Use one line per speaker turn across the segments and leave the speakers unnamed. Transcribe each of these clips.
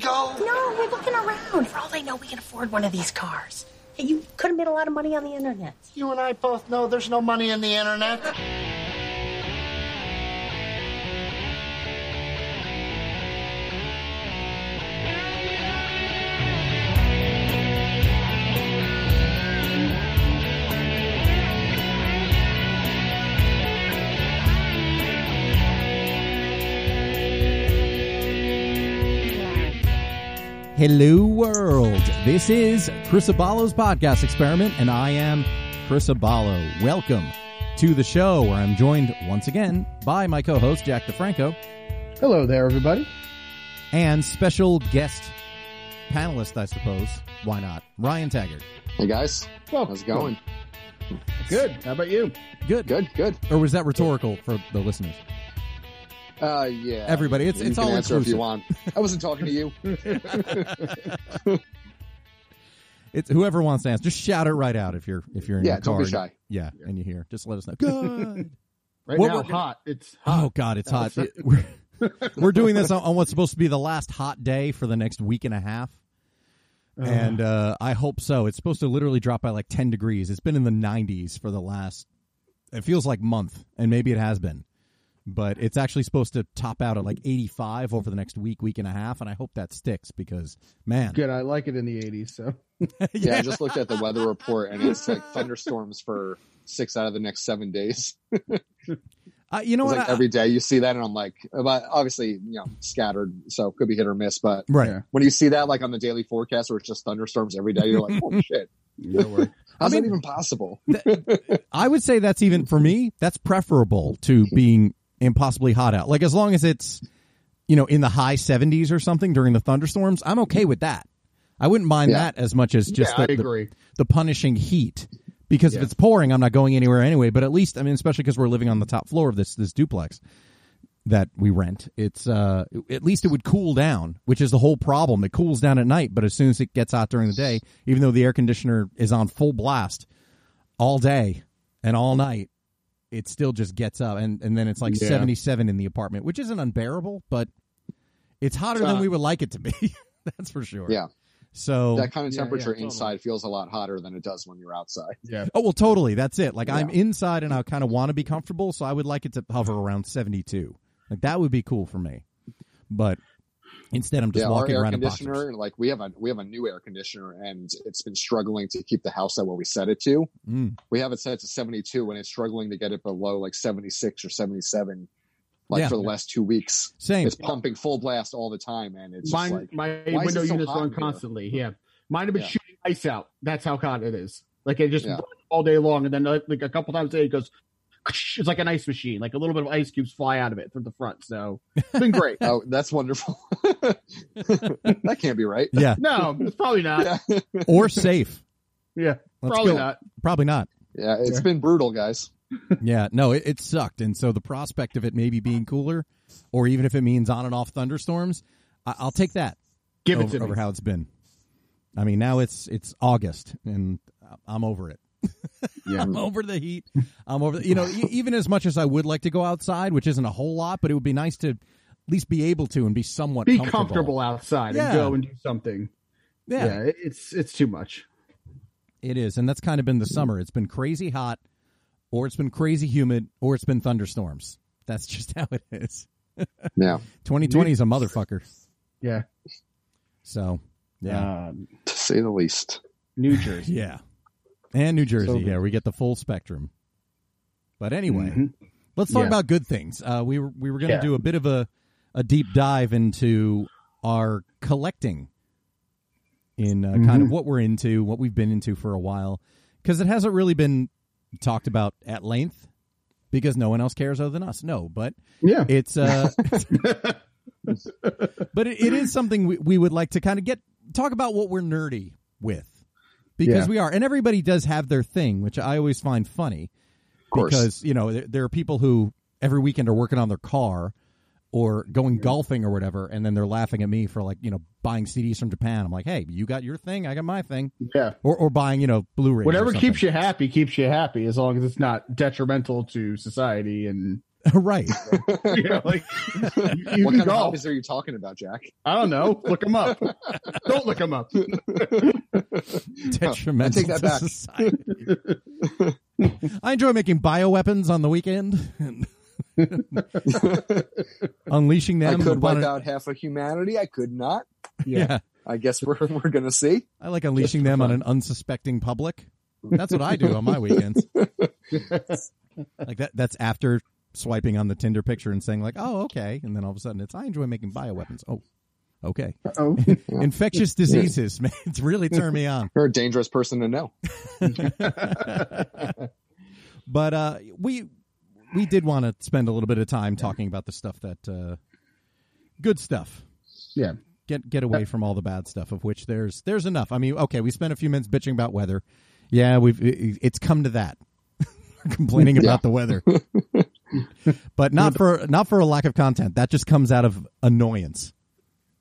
go.
No, we're looking around. For all they know, we can afford one of these cars. Hey, you could have made a lot of money on the internet.
You and I both know there's no money in the internet.
Hello, world. This is Chris Abalo's podcast experiment, and I am Chris Abalo. Welcome to the show where I'm joined once again by my co host, Jack DeFranco,
Hello there, everybody.
and special guest panelist, I suppose. Why not? Ryan Taggart.
Hey guys,
Well,
how's it going?
Good. How about you?
Good.
Good, good.
Or was that rhetorical for the listeners?
Uh, yeah.
Everybody, it's-
you
it's
can
all
answer if you want. I wasn't talking to you.
It's whoever wants to answer. Just shout it right out if you're if you're in
Yeah,
your
don't be
and-
shy.
Yeah, and you hear. Just let us know. Good.
Right
What
now,
we're gonna-
hot. It's hot.
Oh God, it's hot. It- we're, we're doing this on, on what's supposed to be the last hot day for the next week and a half, and uh, I hope so. It's supposed to literally drop by like ten degrees. It's been in the 90s for the last. It feels like month, and maybe it has been, but it's actually supposed to top out at like 85 over the next week, week and a half, and I hope that sticks because man,
Good. I like it in the 80s. So
Yeah, I just looked at the weather report and it's like thunderstorms for six out of the next seven days.
uh, you know what?
like
I-
every day you see that, and I'm like, but obviously, you know, scattered, so it could be hit or miss. But
right.
Yeah.
when you see that, like on the daily forecast, where it's just thunderstorms every day, you're like, oh shit,
no
how's
I mean-
that even possible?
I would say that's even for me. That's preferable to being impossibly hot out. Like as long as it's you know in the high 70s or something during the thunderstorms, I'm okay with that. I wouldn't mind
Yeah.
that as much as just
yeah,
the, the,
agree.
the punishing heat. Because if it's pouring, I'm not going anywhere anyway. But at least, I mean, especially because we're living on the top floor of this this duplex that we rent, it's uh at least it would cool down, which is the whole problem. It cools down at night, but as soon as it gets hot during the day, even though the air conditioner is on full blast all day and all night, it still just gets up and, and then it's like
Yeah.
77 in the apartment, which isn't unbearable, but it's hotter than
Uh,
we would like it to be. That's for sure.
Yeah,
So
that kind of
Yeah, yeah,
temperature
totally.
inside feels a lot hotter than it does when you're outside.
Yeah.
Oh well, totally. That's it. Like I'm inside and I kind of want to be comfortable, so I would like it to hover around 72. Like that would be cool for me. But instead, I'm just
yeah, our
walking
air
around in
conditioner,
boxers.
like we have a we have a new air conditioner, and it's been struggling to keep the house at what we set it to.
Mm.
We have it set to seventy two, and it's struggling to get it below like seventy six or seventy seven, like
Yeah.
for the last two weeks.
Same.
It's pumping full blast all the time, and it's just
Mine,
like
my window
so
units
hot
run
in here?
constantly. Yeah. Mine have been
Yeah.
shooting ice out. That's how hot it is. Like it just
Yeah.
all day long. And then like a couple times a day, it goes, it's like an ice machine. Like a little bit of ice cubes fly out of it from the front. So it's been great.
oh, that's wonderful. that can't be right.
Yeah.
no, it's probably not.
Yeah,
Or safe.
Yeah.
Let's
probably
go.
not.
Probably not.
yeah, it's
Yeah.
been brutal, guys.
Yeah. No, it, it sucked. And so the prospect of it maybe being cooler, or even if it means on and off thunderstorms, I, I'll take that
Give it
over,
to
over
me.
how it's been. I mean, now it's it's August, and I'm over it.
Yeah.
I'm over the heat. I'm over. The, you know, e- even as much as I would like to go outside, which isn't a whole lot, but it would be nice to at least be able to and be somewhat
Be
comfortable.
comfortable outside
Yeah.
and go and do something.
Yeah,
Yeah. it's it's too much.
it is, and that's kind of been the summer. It's been crazy hot, or it's been crazy humid, or it's been thunderstorms. That's just how it is.
Yeah,
2020 is a motherfucker.
Yeah.
So, yeah,
Um,
to say the least.
New Jersey.
yeah, and New Jersey.
So-
yeah, we get the full spectrum. But anyway,
Mhm.
Let's talk
Yeah.
about good things. Uh, we were we were going to
Yeah.
do a bit of a a deep dive into our collecting in uh, kind of
Mhm.
what we're into, what we've been into for a while, because it hasn't really been talked about at length because no one else cares other than us. No, but
Yeah.
it's uh, but it, it is something we, we would like to kind of get talk about what we're nerdy with because
Yeah.
we are, and everybody does have their thing, which I always find funny
course.
because you know there, there are people who every weekend are working on their car or going golfing or whatever, and then they're laughing at me for like you know buying CDs from Japan. I'm like, hey, you got your thing, I got my thing,
yeah.
or or buying you know Blu-ray.
Whatever keeps you happy keeps you happy as long as it's not detrimental to society and
right.
You know, like you, you
what
can
kind of
go.
hobbies are you talking about, Jack?
I don't know. Look them up. don't look them up.
Detrimental
I take that
to
back.
society. I enjoy making bioweapons on the weekend and unleashing
I
them.
could
upon
wipe
an-
out half of humanity. I could not.
yeah.
I guess we're we're gonna see.
I like unleashing
for
them on an unsuspecting public. That's what I do on my weekends. like that that's after swiping on the Tinder picture and saying like, "Oh, okay." And then all of a sudden it's I enjoy making bioweapons. Oh. Okay.
Oh,
Infectious diseases, man. It's really turned me on.
You're a dangerous person to know.
But uh we we did want to spend a little bit of time talking about the stuff that uh good stuff.
yeah.
Get get away from all the bad stuff of which there's there's enough. I mean, okay, we spent a few minutes bitching about weather. Yeah, we've it's come to that. Complaining about the weather. But not for not for a lack of content. That just comes out of annoyance.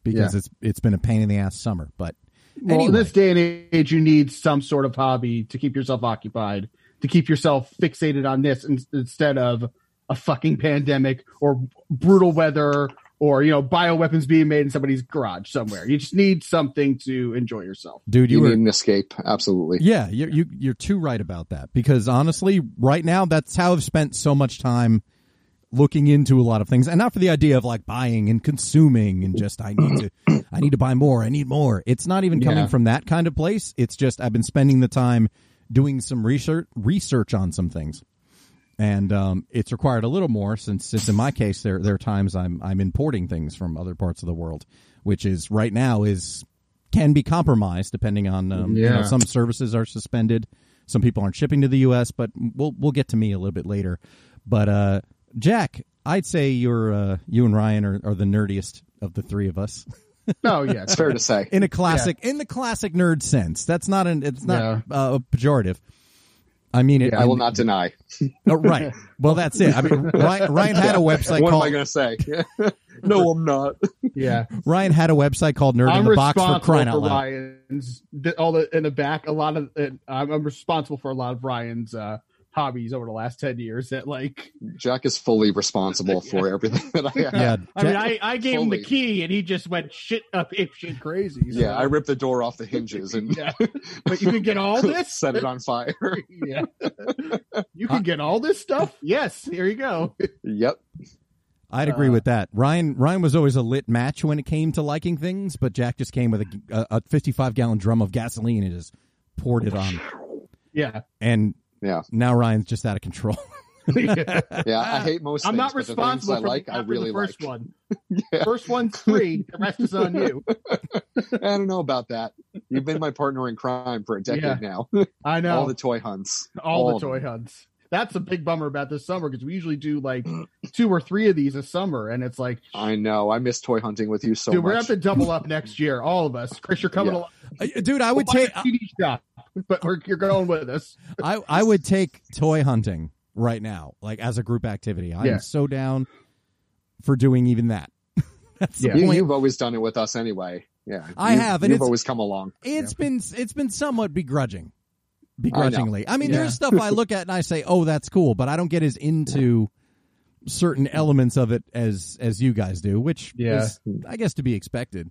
Because
Yeah.
it's it's been a pain in the ass summer, but
Well,
anyway.
in this day and age, you need some sort of hobby to keep yourself occupied, to keep yourself fixated on this in- instead of a fucking pandemic or brutal weather or you know bioweapons being made in somebody's garage somewhere. You just need something to enjoy yourself.
dude,
You,
you were
need an escape. Absolutely.
Yeah, you you you're too right about that because honestly, right now that's how I've spent so much time looking into a lot of things, and not for the idea of like buying and consuming and just I need to I need to buy more, I need more. It's not even coming
Yeah.
from that kind of place. It's just I've been spending the time doing some research research on some things. And um, it's required a little more since, since in my case there there are times I'm I'm importing things from other parts of the world, which is right now is can be compromised depending on um, you know some services are suspended some people aren't shipping to the US but we'll we'll get to me a little bit later. But uh Jack I'd say you're uh you and Ryan are, are the nerdiest of the three of us.
Oh yeah,
It's fair to say.
in a classic in the classic nerd sense. That's not an it's not uh, pejorative I mean it
I will not deny.
oh, right well that's it I mean Ryan, Ryan had a website
what am I going to say? no, I'm not.
yeah.
Ryan had a website called Nerd in
I'm
the Box for
responsible
crying
for
out loud
Ryan's all the in the back. A lot of it, I'm, I'm responsible for a lot of Ryan's uh, hobbies over the last ten years. That like,
Jack is fully responsible for everything that I have.
yeah
I mean, I, I gave him the key and he just went shit up ape shit crazy. so-
Yeah, I ripped the door off the hinges and
yeah. But you can get all this.
set it on fire.
yeah. You can get all this stuff. Yes. Here you go.
yep.
I'd agree
Uh,
with that. Ryan Ryan was always a lit match when it came to liking things, but Jack just came with a, a, a 55 gallon drum of gasoline and just poured it on.
Yeah.
And
Yeah.
now Ryan's just out of control.
yeah.
Yeah, I hate most
I'm
things,
not
but the things
responsible
I
for
like,
the,
I really
the first
like.
one. First one's free. The rest is on you.
I don't know about that. You've been my partner in crime for a decade
Yeah.
now.
I know.
All the toy hunts.
all,
of
the toy
them.
hunts. That's a big bummer about this summer because we usually do like two or three of these a summer, and it's like,
I know. I miss toy hunting with you so
dude, we're gonna have to double up next year, all of us. Chris, you're coming
Yeah.
along.
Uh, Dude, I would
We'll
take
a CD shop, but we're, you're going with us.
I I would take toy hunting right now, like as a group activity. I'm
Yeah.
so down for doing even that. That's
Yeah.
You,
point.
you've always done it with us anyway. Yeah,
I
You-
have, and
You've always come along.
It's been it's been somewhat begrudging, begrudgingly. I, mean,
Yeah.
there's stuff I look at and I say, "Oh, that's cool," but I don't get as into certain elements of it as as you guys do, which
Yeah.
is, I guess, to be expected.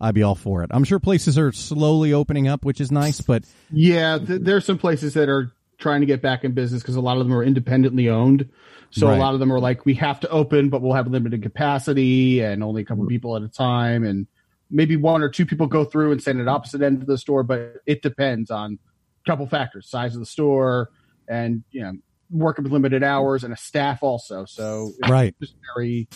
I'd be all for it. I'm sure places are slowly opening up, which is nice, but
Yeah, th- are some places that are trying to get back in business because a lot of them are independently owned. So
Right.
a lot of them are like, we have to open, but we'll have limited capacity and only a couple mm-hmm. people at a time, and maybe one or two people go through and stand at opposite end of the store. But it depends on a couple factors: size of the store, and you know, working with limited hours and a staff also. So it's
right.
just very.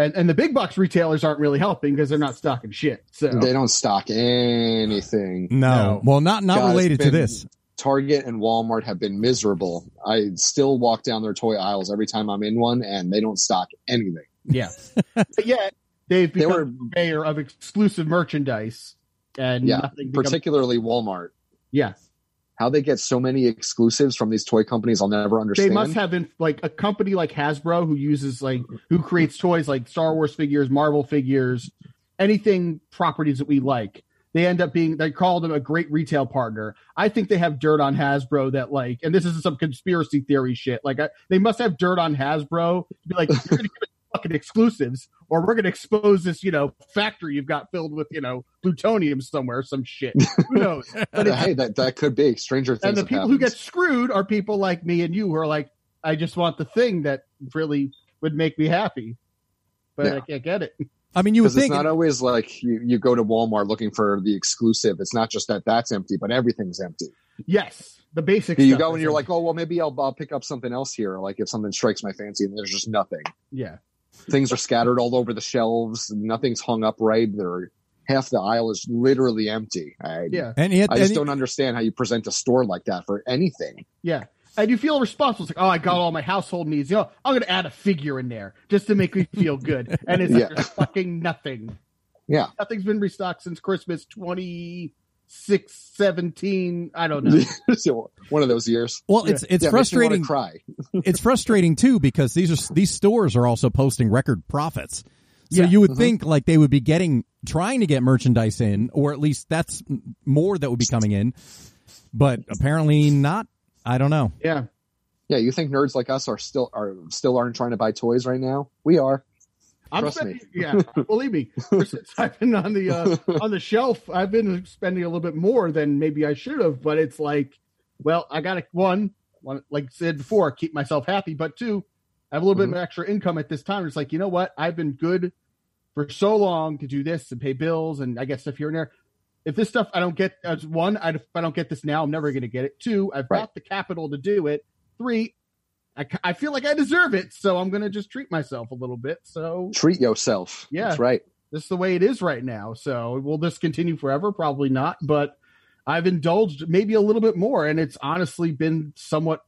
And, and the big box retailers aren't really helping because they're not stocking shit. So
They don't stock anything.
No,
No.
well, not not
Guys,
related to this.
Target and Walmart have been miserable. I still walk down their toy aisles every time I'm in one, and they don't stock anything.
Yeah. but yet they've
They
become
were-
a purveyor of exclusive merchandise and
Yeah,
nothing becomes,
particularly Walmart.
yeah.
How they get so many exclusives from these toy companies, I'll never understand.
They must have been like a company like Hasbro who uses like who creates toys like Star Wars figures, Marvel figures, anything properties that we like. they end up being they call them a great retail partner. I think they have dirt on Hasbro that like, and this isn't some conspiracy theory shit. Like I, they must have dirt on Hasbro to be like, you're going to give fucking exclusives, or we're going to expose this, you know, factory you've got filled with, you know, plutonium somewhere, some shit. Who knows? But
hey, that that could be Stranger Things.
and the
have
people who get screwed are people like me and you who are like, I just want the thing that really would make me happy, but
Yeah.
I can't get it.
I mean, you would
because it's not always like you, you go to Walmart looking for the exclusive. It's not just that that's empty, but everything's empty.
Yes, the basic.
You
stuff
go and you're like, oh well, maybe I'll, I'll pick up something else here. Like if something strikes my fancy, and there's just nothing.
yeah,
Things are scattered all over the shelves. Nothing's hung up right. There, half the aisle is literally empty. I,
yeah,
and yet,
I just
and-
don't understand how you present a store like that for anything.
yeah. And you feel responsible. It's like, oh, I got all my household needs. You know, I'm going to add a figure in there just to make me feel good. And it's like,
Yeah.
there's fucking nothing.
Yeah.
Nothing's been restocked since Christmas 26, 17. I don't know.
so one of those years.
well, it's it's
Yeah, makes me
frustrating.
Cry.
it's frustrating too because these are these stores are also posting record profits. So
Yeah.
you would
Mhm.
think like they would be getting trying to get merchandise in, or at least that's more that would be coming in, but apparently not. I don't know.
Yeah.
Yeah, you think nerds like us are still are still aren't trying to buy toys right now? We are.
I'm
Trust
spending, yeah, believe me. Since I've been on the uh, on the shelf, I've been spending a little bit more than maybe I should have. But it's like, well, I got to one, one, like I said before, keep myself happy. But two, I have a little bit of extra income at this time. It's like, you know what? I've been good for so long to do this and pay bills and I get stuff here and there. If this stuff I don't get as one, I, if I don't get this now, I'm never going to get it. Two, I've
Right.
got the capital to do it. Three, I, I feel like I deserve it, so I'm going to just treat myself a little bit. So
Treat yourself.
Yeah.
That's right.
this is the way it is right now. So will this continue forever? Probably not. But I've indulged maybe a little bit more, and it's honestly been somewhat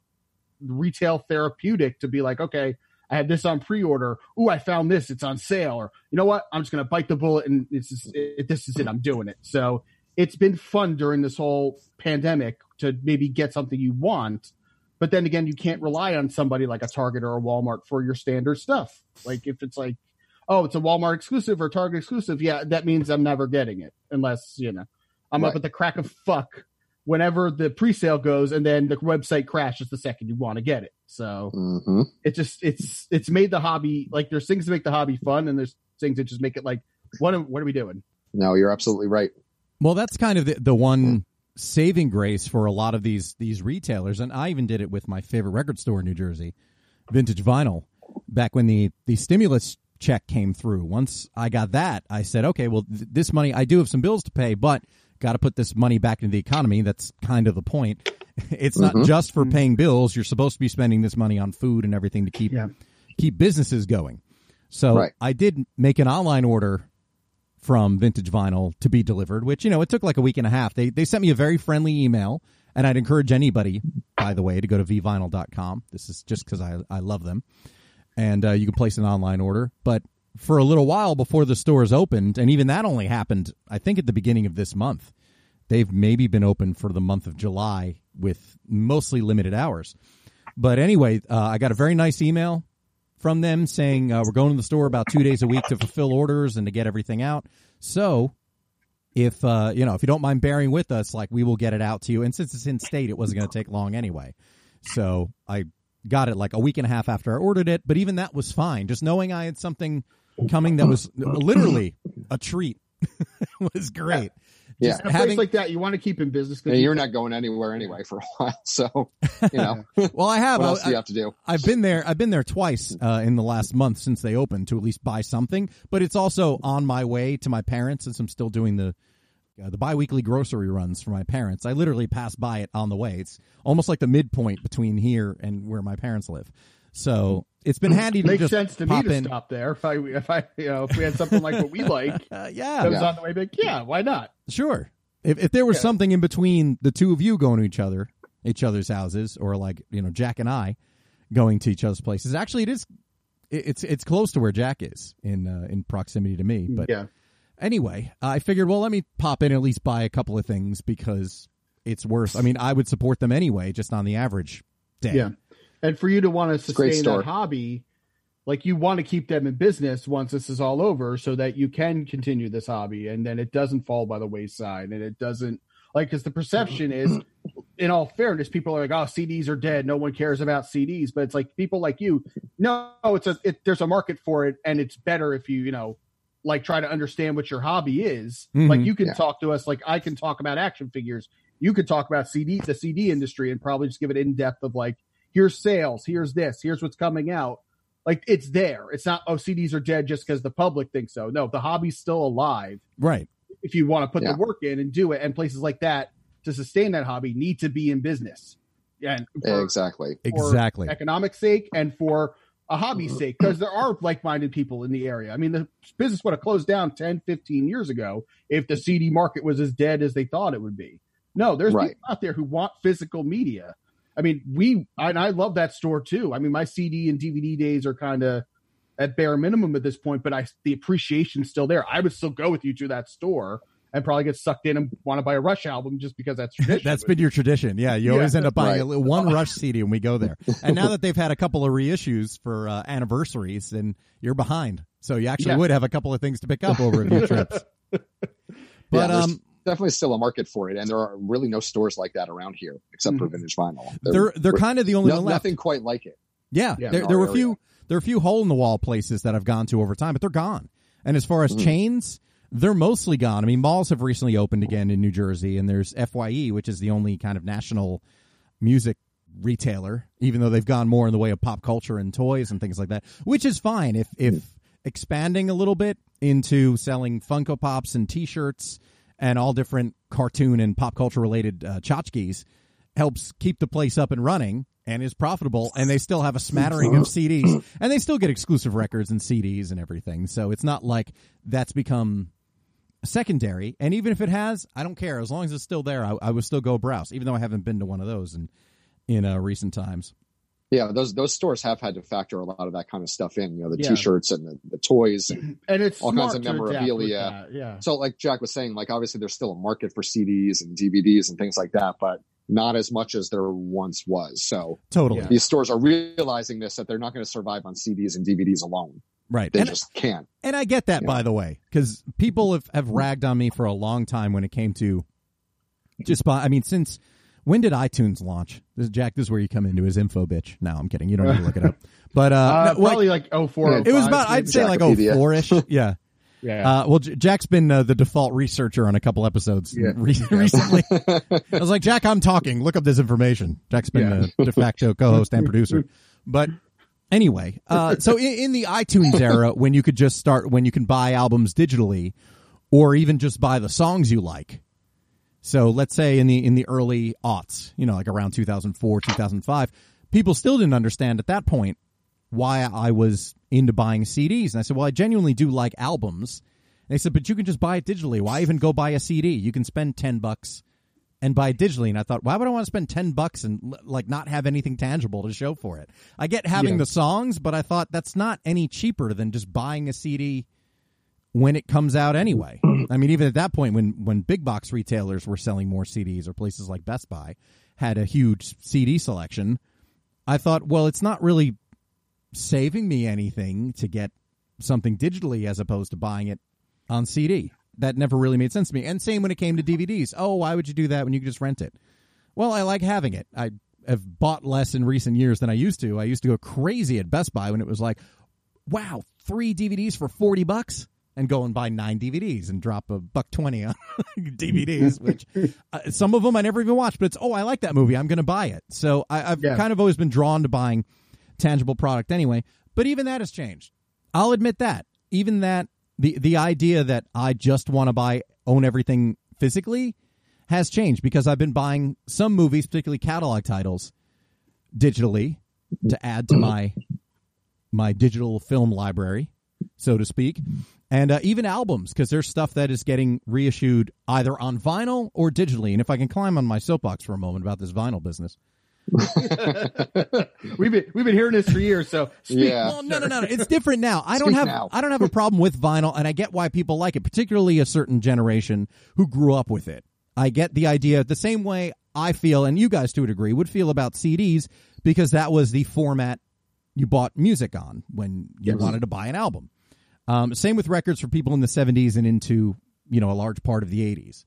retail therapeutic to be like, okay, I had this on pre-order. Ooh, I found this. It's on sale. Or you know what? I'm just gonna bite the bullet, and this is it, this is it. I'm doing it. So it's been fun during this whole pandemic to maybe get something you want. But then again, you can't rely on somebody like a Target or a Walmart for your standard stuff. Like if it's like oh, it's a Walmart exclusive or Target exclusive, yeah, that means I'm never getting it unless, you know, I'm up at the crack of fuck whenever the pre-sale goes and then the website crashes the second you want to get it. So
hmm
it just it's it's made the hobby like there's things to make the hobby fun and there's things that just make it like what are, what are we doing?
No, you're absolutely right.
Well, that's kind of the, the one saving grace for a lot of these these retailers, and I even did it with my favorite record store in New Jersey, Vintage Vinyl. Back when the the stimulus check came through, once I got that, I said, okay, well, th- this money I do have some bills to pay, but got to put this money back into the economy. That's kind of the point. It's not
Mhm.
just for paying bills. You're supposed to be spending this money on food and everything to keep
Yeah.
keep businesses going. So
Right.
I did make an online order from Vintage Vinyl to be delivered, which you know it took like a week and a half. They they sent me a very friendly email, and I'd encourage anybody, by the way, to go to vvinyl.com. This is just because I I love them, and uh, you can place an online order. But for a little while before the stores opened, and even that only happened, I think, at the beginning of this month. They've maybe been open for the month of July with mostly limited hours. But anyway, uh, I got a very nice email from them saying uh, we're going to the store about two days a week to fulfill orders and to get everything out. So if uh, you know if you don't mind bearing with us, like we will get it out to you. And since it's in state, it wasn't going to take long anyway. So I got it like a week and a half after I ordered it. But even that was fine. Just knowing I had something coming that was literally a treat was great.
Yeah.
Just
In a place like that, you want to keep in business.
Yeah,
you-
you're not going anywhere anyway for a while, so you know
well, I have.
what
I,
do you have to do?
I've been there. I've been there twice uh, in the last month since they opened to at least buy something. But it's also on my way to my parents since I'm still doing the uh, the biweekly grocery runs for my parents. I literally pass by it on the way. It's almost like the midpoint between here and where my parents live. So it's been handy to
makes
just
sense to me to
in.
stop there. If I if I you know if we had something like what we like
Uh,
that was
Yeah.
on the way back, yeah, why not?
Sure. If if there was
Yeah.
something in between the two of you going to each other, each other's houses, or like you know Jack and I going to each other's places, actually it is. it- It's it's close to where Jack is in uh, in proximity to me. But
yeah.
anyway, I figured, well, let me pop in and at least buy a couple of things because it's worse. I mean, I would support them anyway, just on the average day.
Yeah. And for you to want to sustain that hobby, like you want to keep them in business once this is all over so that you can continue this hobby and then it doesn't fall by the wayside and it doesn't like because the perception is in all fairness people are like oh cds are dead. No one cares about cds but it's like people like you no it's a it, there's a market for it and it's better if you you know like try to understand what your hobby is.
Mhm.
like you can
Yeah.
talk to us like i can talk about action figures. You could talk about cd the cd industry and probably just give it in depth of like here's sales here's this here's what's coming out like it's there it's not oh cds are dead just because the public thinks so no the hobby's still alive
Right.
if you want to put
Yeah.
the work in and do it and places like that to sustain that hobby need to be in business and for,
exactly.
for
Exactly.
economic sake and for a hobby's mm-hmm. sake because there are like-minded people in the area i mean the business would have closed down 10 15 years ago if the cd market was as dead as they thought it would be no there's
Right.
people out there who want physical media i mean we and i love that store too i mean my cd and dvd days are kind of at bare minimum at this point but i the appreciation's still there i would still go with you to that store and probably get sucked in and want to buy a rush album just because that's tradition
That's been your tradition. Yeah, you
Yeah.
always end up buying
Right.
a one Rush CD when we go there. And now that they've had a couple of reissues for uh, anniversaries, and you're behind. So you actually
Yeah.
would have a couple of things to pick up over a few trips. But
yeah,
um,
definitely still a market for it, and there are really no stores like that around here except for vintage vinyl. There-
they're they're kind of the only
no-
one left.
nothing quite like it.
Yeah,
Yeah,
there, there were a few there are a few hole in the wall places that I've gone to over time, but they're gone. And as far as
Mhm.
chains, they're mostly gone. I mean, malls have recently opened again in New Jersey, and there's Fye, which is the only kind of national music retailer, even though they've gone more in the way of pop culture and toys and things like that, which is fine if if expanding a little bit into selling Funko Pops and T-shirts and all different cartoon and pop culture related uh, tchotchkes helps keep the place up and running and is profitable and they still have a smattering of CDs and they still get exclusive records and CDs and everything. So it's not like that's become secondary. And even if it has, I don't care. As long as it's still there, I, I would still go browse, even though I haven't been to one of those in, in uh, recent times.
Yeah, those those stores have had to factor a lot of that kind of stuff in. You know, the
Yeah.
T-shirts and the, the toys. And
and it's
All kinds of
to adapt with
memorabilia.
yeah
so, like Jack was saying, like obviously there's still a market for CDs and DVDs and things like that, but not as much as there once was. So
Totally.
Yeah.
these stores are realizing this that they're not going to survive on CDs and DVDs alone.
Right.
They
And,
just can't.
and I get that,
Yeah.
by the way, because people have, have ragged on me for a long time when it came to just buy. I mean, since when did iTunes launch? This, Jack, this is where you come into his info bitch. No, I'm kidding. You don't need to look it up. But uh,
uh,
no,
probably like four.
Yeah.
it was about, I'd say like oh four ish. Yeah.
yeah.
Uh, well, J- Jack's been uh, the default researcher on a couple episodes
Yeah.
re- recently. I was like, Jack, I'm talking. Look up this information. Jack's been
Yeah.
the de facto co-host and producer. But anyway, uh, so in, in the iTunes era, when you could just start, when you can buy albums digitally, or even just buy the songs you like. So let's say in the in the early aughts, you know, like around 2004, 2005, people still didn't understand at that point why I was into buying CDs. And I said, well, I genuinely do like albums. And they said, but you can just buy it digitally. Why even go buy a CD? You can spend 10 bucks and buy it digitally. And I thought, why would I want to spend 10 bucks and like not have anything tangible to show for it? I get having
Yeah.
the songs, but I thought that's not any cheaper than just buying a CD when it comes out mm-hmm. anyway. I mean, even at that point, when when big box retailers were selling more CDs, or places like Best Buy had a huge CD selection, I thought, well, it's not really saving me anything to get something digitally as opposed to buying it on CD. That never really made sense to me. And same when it came to DVDs. Oh, why would you do that when you could just rent it? Well, I like having it. I have bought less in recent years than I used to. I used to go crazy at Best Buy when it was like, wow, three DVDs for 40 bucks? And go and buy nine DVDs and drop a buck 20 on DVDs, which uh, some of them I never even watched, but it's, oh, I like that movie. I'm going to buy it. So I, I've
Yeah.
kind of always been drawn to buying tangible product anyway. But even that has changed. I'll admit that. Even that, the, the idea that I just want to buy, own everything physically has changed because I've been buying some movies, particularly catalog titles, digitally to add to my my digital film library, so to speak, and uh, even albums because there's stuff that is getting reissued either on vinyl or digitally. And if I can climb on my soapbox for a moment about this vinyl business,
we've been we've been hearing this for years. So speak.
Yeah.
well, no, no, no, no. It's different now. I don't
Speak
have
now.
I don't have a problem with vinyl, and I get why people like it, particularly a certain generation who grew up with it. I get the idea the same way I feel, and you guys to a degree would feel about CDs because that was the format you bought music on when you
Yes.
wanted to buy an album. Um, same with records for people in the 70s and into you know a large part of the 80s.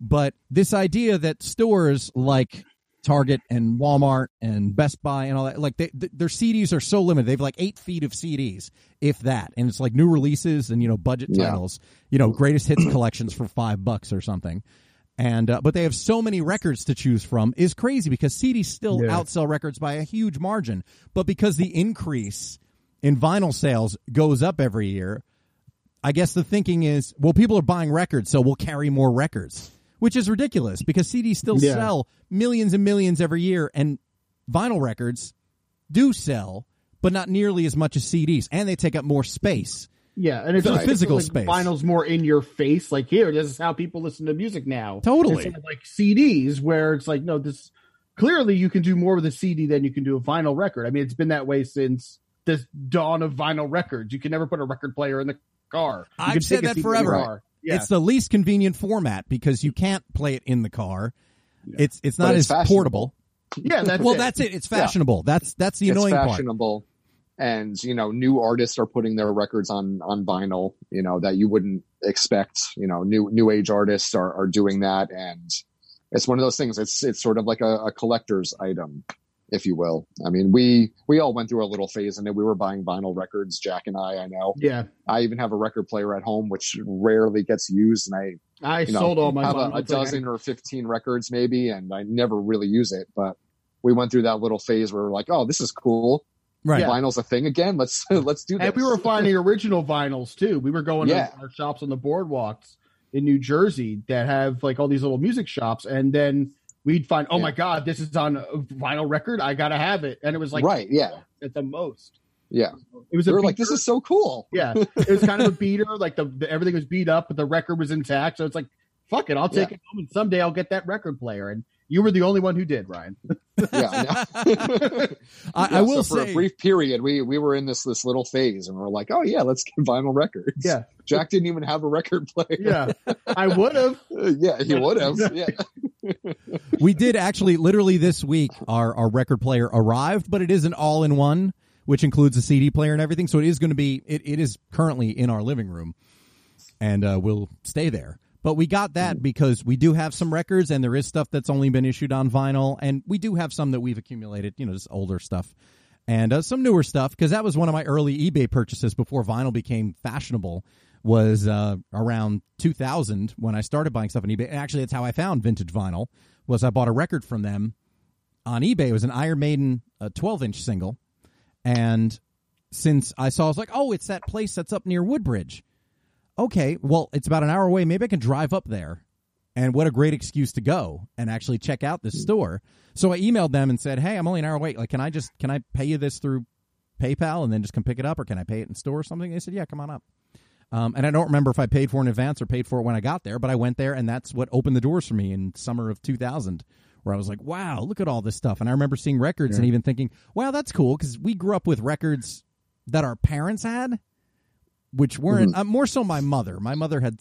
But this idea that stores like Target and Walmart and Best Buy and all that, like they, th- their CDs are so limited. They have like eight feet of CDs, if that, and it's like new releases and you know budget
Yeah.
titles, you know greatest hits collections for five bucks or something. And uh, but they have so many records to choose from is crazy because CDs still
Yeah.
outsell records by a huge margin. But because the increase in vinyl sales goes up every year, I guess the thinking is, well, people are buying records, so we'll carry more records, which is ridiculous because CDs still
Yeah.
sell millions and millions every year, and vinyl records do sell, but not nearly as much as CDs, and they take up more space.
Yeah, and it's
The
like,
physical
like
space.
Vinyl's more in your face. Like here, this is how people listen to music now.
Totally.
Of, like CDs, where it's like, no, this clearly you can do more with a CD than you can do a vinyl record. I mean, it's been that way since the dawn of vinyl records. You can never put a record player in the car. You
I've said that
CD in the
forever.
Yeah,
It's the least convenient format because you can't play it in the car. It's it's not
it's
as portable.
yeah. That's
well,
it.
that's it. It's fashionable. That's that's the
it's
annoying part.
fashionable and you know new artists are putting their records on on vinyl you know that you wouldn't expect you know new new age artists are, are doing that and it's one of those things it's it's sort of like a, a collector's item if you will i mean we we all went through a little phase and it we were buying vinyl records jack and i i know
yeah.
i even have a record player at home which rarely gets used and i
I
you know,
sold all my
have a,
vinyl.
a
It's
dozen or 15 records maybe and i never really use it but we went through that little phase where we're like oh this is cool
Right.
vinyl's a thing again let's let's do this
And we were finding original vinyls too. We were going
Yeah.
to our shops on the boardwalks in New Jersey that have like all these little music shops, and then we'd find, oh
Yeah.
my god, this is on a vinyl record. I gotta have it, and it was like
right yeah
at the most.
yeah
It was
we were like this is so cool
yeah, it was kind of a beater. Like the, the everything was beat up, but the record was intact. So it's like, fuck it, I'll take
Yeah.
it home, and someday I'll get that record player. And you were the only one who did, Ryan.
yeah,
I,
Yeah,
I will
so for
say,
a brief period we we were in this this little phase and we're like oh yeah let's get vinyl records
Yeah.
jack didn't even have a record player
Yeah, I would have.
Yeah he would have yeah
we did actually literally this week our our record player arrived but it is an all-in-one which includes a cd player and everything. So it is going to be it, it is currently in our living room and uh, we'll stay there. But we got that because we do have some records and there is stuff that's only been issued on vinyl and we do have some that we've accumulated you know just older stuff and uh, some newer stuff because that was one of my early ebay purchases before vinyl became fashionable was uh, around 2000 when i started buying stuff on ebay. Actually that's how i found vintage vinyl was i bought a record from them on ebay it was an iron maiden uh, 12 inch single and since i saw i was like oh it's that place that's up near woodbridge okay well it's about an hour away maybe i can drive up there and what a great excuse to go and actually check out this store. So I emailed them and said, "Hey, I'm only an hour away. Like, can I just can I pay you this through PayPal and then just come pick it up, or can I pay it in store or something?" They said, "Yeah, come on up." Um, and I don't remember if I paid for it in advance or paid for it when I got there, but I went there, and that's what opened the doors for me in summer of 2000, where I was like, "Wow, look at all this stuff!" And I remember seeing records and even thinking, "Wow, that's cool," because we grew up with records that our parents had, which weren't uh, more so my mother. My mother had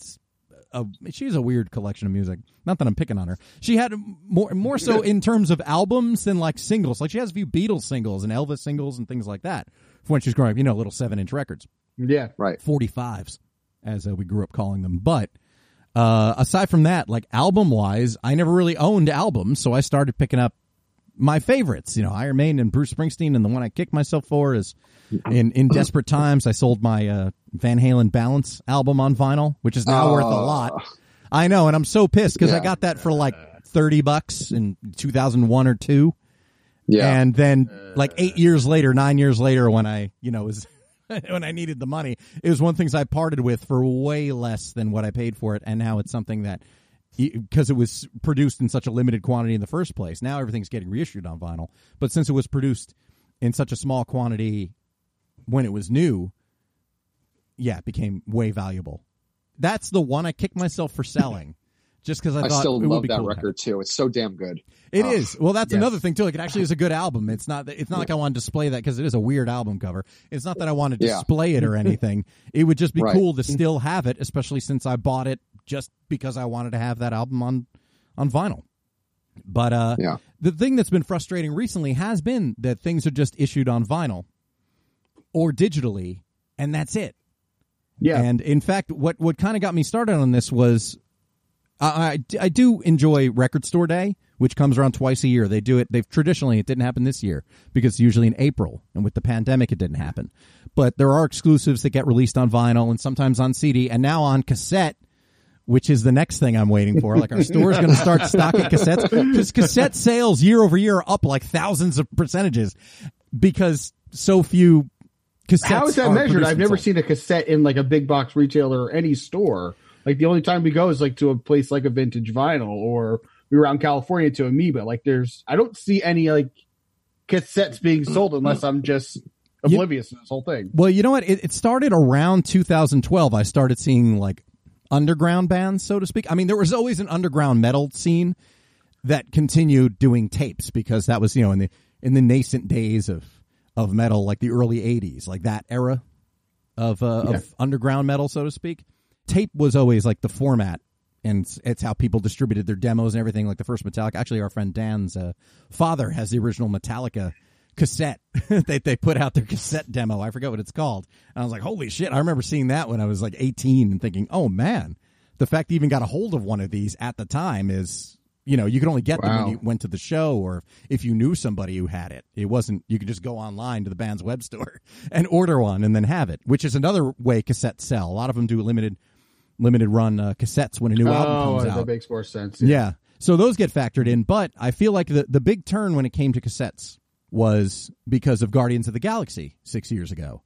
a she has a weird collection of music. Not that I'm picking on her. She had more more so in terms of albums than like singles. Like she has a few Beatles singles and Elvis singles and things like that from when she was growing up. You know, little seven inch records,
Yeah,
right
45s, as uh, we grew up calling them. But uh, aside from that, like album wise, I never really owned albums, so I started picking up my favorites. You know, Iron Maiden and Bruce Springsteen, and the one I kicked myself for is in in desperate times. I sold my uh, Van Halen Balance album on vinyl, which is now worth a
Oh.
lot. I know, and I'm so pissed because I got that for like thirty bucks in 2001 or two,
yeah
and then like eight years later, nine years later, when I you know was when I needed the money, it was one of the things I parted with for way less than what I paid for it, and now it's something that because it was produced in such a limited quantity in the first place. Now everything's getting reissued on vinyl, but since it was produced in such a small quantity when it was new, yeah, it became way valuable. That's the one I kicked myself for selling, just because I
I
thought
still
it would
love that
cool
record too. It's so damn good.
It
Oh,
is. Well, that's
yes.
another thing too. Like, it actually is a good album. It's not. It's not like I want to display that because it is a weird album cover. It's not that I want to
Yeah.
display it or anything. it would just be
Right.
cool to still have it, especially since I bought it just because I wanted to have that album on on vinyl. But uh,
Yeah.
the thing that's been frustrating recently has been that things are just issued on vinyl, or digitally, and that's it.
Yeah.
And in fact, what what kind of got me started on this was I, I I do enjoy Record Store Day, which comes around twice a year. They do it. They've traditionally it didn't happen this year because it's usually in April, and with the pandemic, it didn't happen. But there are exclusives that get released on vinyl and sometimes on CD, and now on cassette. Which is the next thing I'm waiting for? Like our store's going to start stocking cassettes because cassette sales year over year are up like thousands of percentages because so few cassettes.
How is that measured? I've never
sold.
seen a cassette in like a big box retailer or any store. Like the only time we go is like to a place like a vintage vinyl or we were out in California to Amoeba. Like there's, I don't see any like cassettes being sold unless I'm just oblivious to this whole thing.
Well, you know what? It, it started around 2012. I started seeing like underground bands, so to speak. I mean, there was always an underground metal scene that continued doing tapes because that was you know in the in the nascent days of of metal, like the early 80s, like that era of uh,
Yeah.
of underground metal, so to speak. Tape was always like the format. And it's, how people distributed their demos and everything. Like the first Metallica, actually, our friend Dan's uh, father has the original Metallica cassette. they they put out their cassette demo. I forget what it's called. And I was like, holy shit! I remember seeing that when I was like 18 and thinking, oh man, the fact you even got a hold of one of these at the time is, you know, you could only get them when you went to the show or if you knew somebody who had it. It wasn't. You could just go online to the band's web store and order one and then have it, which is another way cassettes sell. A lot of them do limited limited run uh, cassettes when a new album
Oh,
comes
that
out.
That makes more sense.
Yeah. So those get factored in, but I feel like the the big turn when it came to cassettes was because of Guardians of the Galaxy 6 years ago.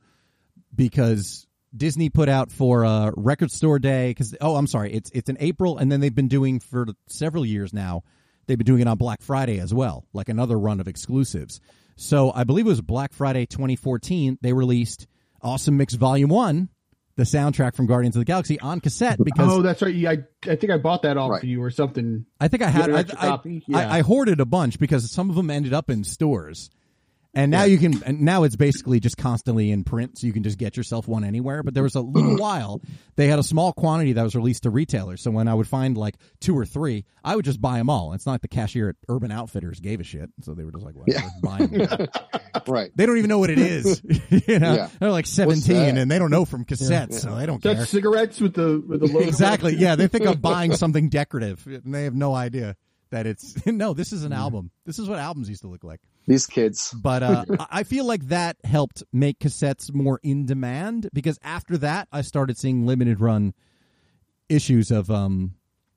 Because Disney put out for uh, Record Store Day cuz oh, I'm sorry, it's it's in April and then they've been doing for several years now. They've been doing it on Black Friday as well, like another run of exclusives. So I believe it was Black Friday 2014 they released Awesome Mix Volume 1, the soundtrack from Guardians of the Galaxy on cassette because
Oh, that's right. Yeah, I, I think I bought that off
Right.
of you or something.
I think I had
had
I, I-
copy? Yeah.
I, I hoarded a bunch because some of them ended up in stores, and now you can. And now it's basically just constantly in print, so you can just get yourself one anywhere. But there was a little while they had a small quantity that was released to retailers. So when I would find like two or three, I would just buy them all. It's not like the cashier at Urban Outfitters gave a shit, so they were just like, "Whatever, buy 'em."
right.
They don't even know what it is. you know,
Yeah.
they're like seventeen and they don't know from cassettes, so they don't care.
Cigarettes with the with the logo.
exactly. Yeah, they think I'm buying something decorative, and they have no idea that it's no. This is an mm. album. This is what albums used to look like.
These kids.
But uh, I- I feel like that helped make cassettes more in demand because after that, I started seeing limited run issues of um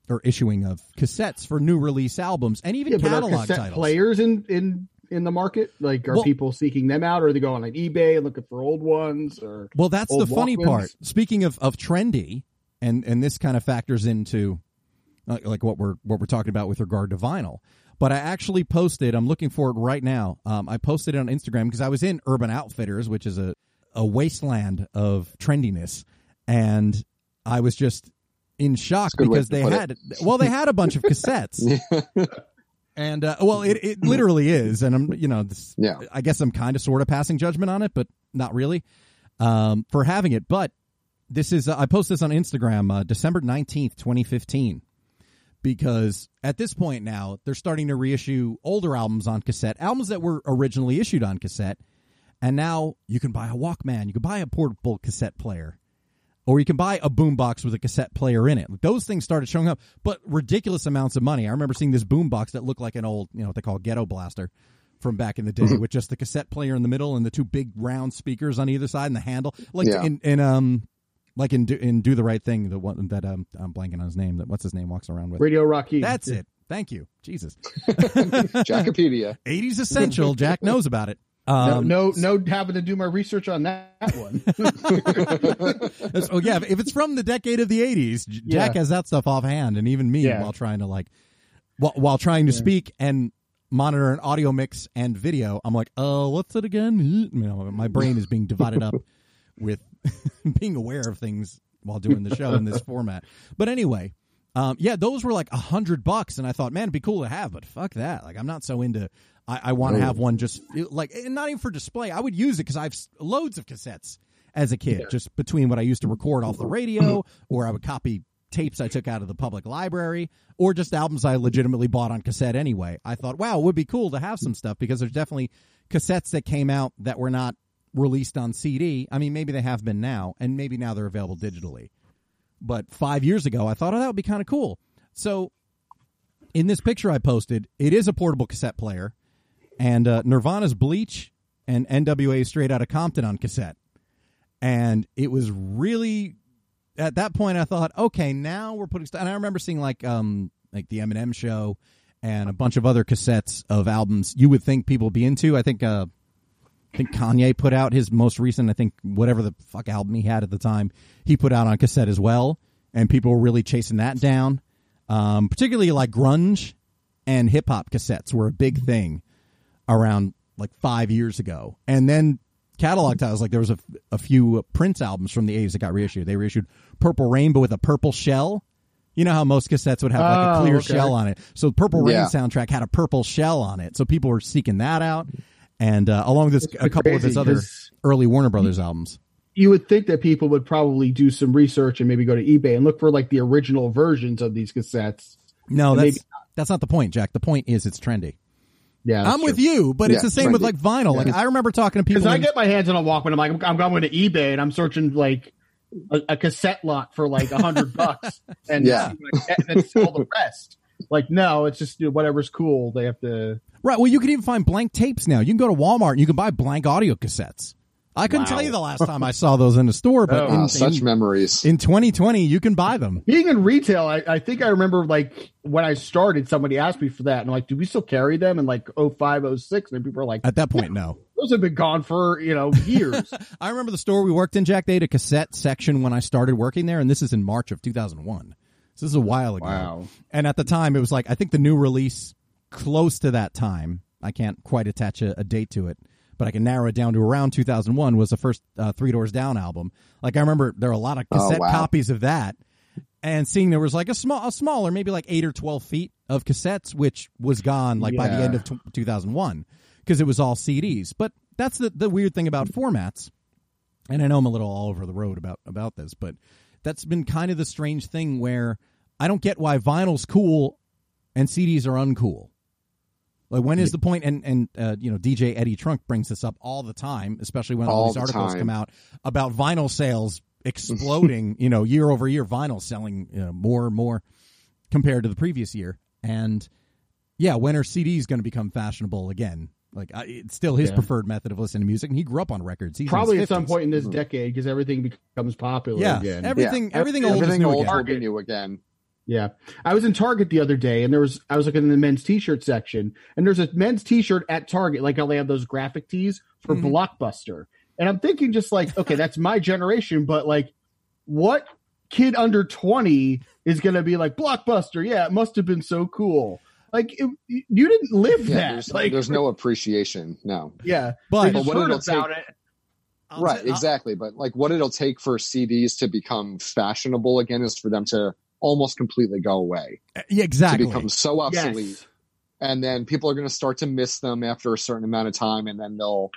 or issuing of cassettes for new release albums and even
Yeah, but are
catalog
cassette
titles.
players in in in the market? Like, are
Well-
people seeking them out, or are they going on eBay and looking for old ones? Or
Well, that's the funny
Walkmans?
part. Speaking of, of trendy, and and this kind of factors into uh, like what we're what we're talking about with regard to vinyl. But I actually posted. I'm looking for it right now. Um, I posted it on Instagram because I was in Urban Outfitters, which is a a wasteland of trendiness, and I was just in shock
a good way
because they
put it.
had well, they had a bunch of cassettes. And uh, well, it, it literally is, and I'm you know, this,
Yeah.
I guess I'm kind of sort of passing judgment on it, but not really um, for having it. But this is uh, I posted this on Instagram uh, December nineteenth, twenty fifteen, because at this point now they're starting to reissue older albums on cassette, albums that were originally issued on cassette, and now you can buy a Walkman, you can buy a portable cassette player or you can buy a boombox with a cassette player in it. Those things started showing up, but ridiculous amounts of money. I remember seeing this boombox that looked like an old, you know, what they call ghetto blaster from back in the day, with just the cassette player in the middle and the two big round speakers on either side and the handle, like
Yeah.
in, in um, like in do, in do the right thing, the one that um, I'm blanking on his name. That what's his name walks around with.
Radio Rocky.
That's it. Thank you, Jesus.
Jackopedia.
80s essential. Jack knows about it.
No,
Um,
no, no, having to do my research on that one.
That's- oh yeah, if it's from the decade of the '80s, Jack
Yeah.
has that stuff offhand, and even me
Yeah.
while trying to like, while, while trying to speak and monitor an audio mix and video, I'm like, oh, what's it again? You know, my brain is being divided up with being aware of things while doing the show in this format. But anyway, um, yeah, those were like a hundred bucks, and I thought, man, it'd be cool to have, but fuck that. Like, I'm not so into. I, I want to have one just like, and not even for display. I would use it because I have loads of cassettes as a kid, just between what I used to record off the radio, or I would copy tapes I took out of the public library, or just albums I legitimately bought on cassette anyway. I thought, wow, it would be cool to have some stuff because there's definitely cassettes that came out that were not released on CD. I mean, maybe they have been now, and maybe now they're available digitally. But five years ago, I thought, oh, that would be kind of cool. So, in this picture I posted, it is a portable cassette player, and uh, Nirvana's Bleach and NWA Straight Outta Compton on cassette. And it was really at that point I thought, okay, now we're putting. And I remember seeing like um like the Eminem show and a bunch of other cassettes of albums you would think people would be into. I think uh, I think Kanye put out his most recent, I think whatever the fuck album he had at the time, he put out on cassette as well, and people were really chasing that down. Um, particularly like grunge and hip hop cassettes were a big thing around like five years ago, and then catalog titles like there was a, a few Prince albums from the 80s that got reissued. They reissued Purple Rainbow with a purple shell. You know how most cassettes would have like a
Oh,
clear
okay.
shell on it. So Purple Rain
Yeah.
soundtrack had a purple shell on it. So people were seeking that out. And uh, along with this, a couple of his other early Warner Brothers albums.
you would think that people would probably do some research and maybe go to eBay and look for like the original versions of these cassettes.
No, that's
maybe-
that's not the point, Jack. The point is it's trendy.
Yeah,
I'm with you, but it's the same with like vinyl. Like I remember talking to people.
Because I get my hands on a Walkman, I'm like, I'm, I'm going to eBay and I'm searching like a, a cassette lot for like a hundred bucks, and
Yeah.
and sell the rest. Like, no, it's just you know, whatever's cool. They have to.
Right. Well, you can even find blank tapes now. You can go to Walmart and you can buy blank audio cassettes. I couldn't
Wow.
tell you the last time I saw those in the store, but
Oh,
in,
Wow, such
in,
memories.
in 2020, you can buy them.
Being in retail, I, I think I remember like when I started, somebody asked me for that, and I'm like, do we still carry them? And like 05, 06, and people are like,
At that point, no.
those have been gone for you know years.
I remember the store we worked in, Jack. They had a cassette section when I started working there, and this is in March of 2001. So this is a while ago.
Wow.
And at the time, it was like I think the new release close to that time. I can't quite attach a, a date to it, but I can narrow it down to around 2001 was the first uh, Three Doors Down album. Like I remember there were a lot of
Oh,
cassette
wow.
copies of that, and seeing there was like a small, a smaller, maybe like eight or 12 feet of cassettes, which was gone like by the end of t- 2001 because it was all CDs. But that's the the weird thing about formats and I know I'm a little all over the road about about this, but that's been kind of the strange thing where I don't get why vinyl's cool and CDs are uncool. Like when is the point? And and uh, you know DJ Eddie Trunk brings this up all the time, especially when all,
All
these
the
articles
time.
come out about vinyl sales exploding. you know, year over year, vinyl selling you know, more and more compared to the previous year. And yeah, when are CDs going to become fashionable again? Like I, it's still his
Yeah.
preferred method of listening to music, and he grew up on records. He's
Probably
his
at some point in this decade because everything becomes popular
Yeah,
again.
everything,
Yeah.
everything old is
Everything
new
old
again.
will be new again.
Yeah. I was in Target the other day and there was I was looking in the men's t-shirt section and there's a men's t-shirt at Target like how they have those graphic tees for
Mhm.
Blockbuster. And I'm thinking just like, okay, that's my generation, but like what kid under 20 is going to be like Blockbuster? Yeah, it must have been so cool. Like it, you didn't live
Yeah,
that.
there's,
like
there's no appreciation. No.
yeah,
But-
But what
heard
it'll
about
take-
it.
I'll
right,
say-
exactly. But like what it'll take for CDs to become fashionable again is for them to almost completely go away.
Uh, yeah, exactly.
To become so obsolete.
Yes.
And then people are going to start to miss them after a certain amount of time and then they'll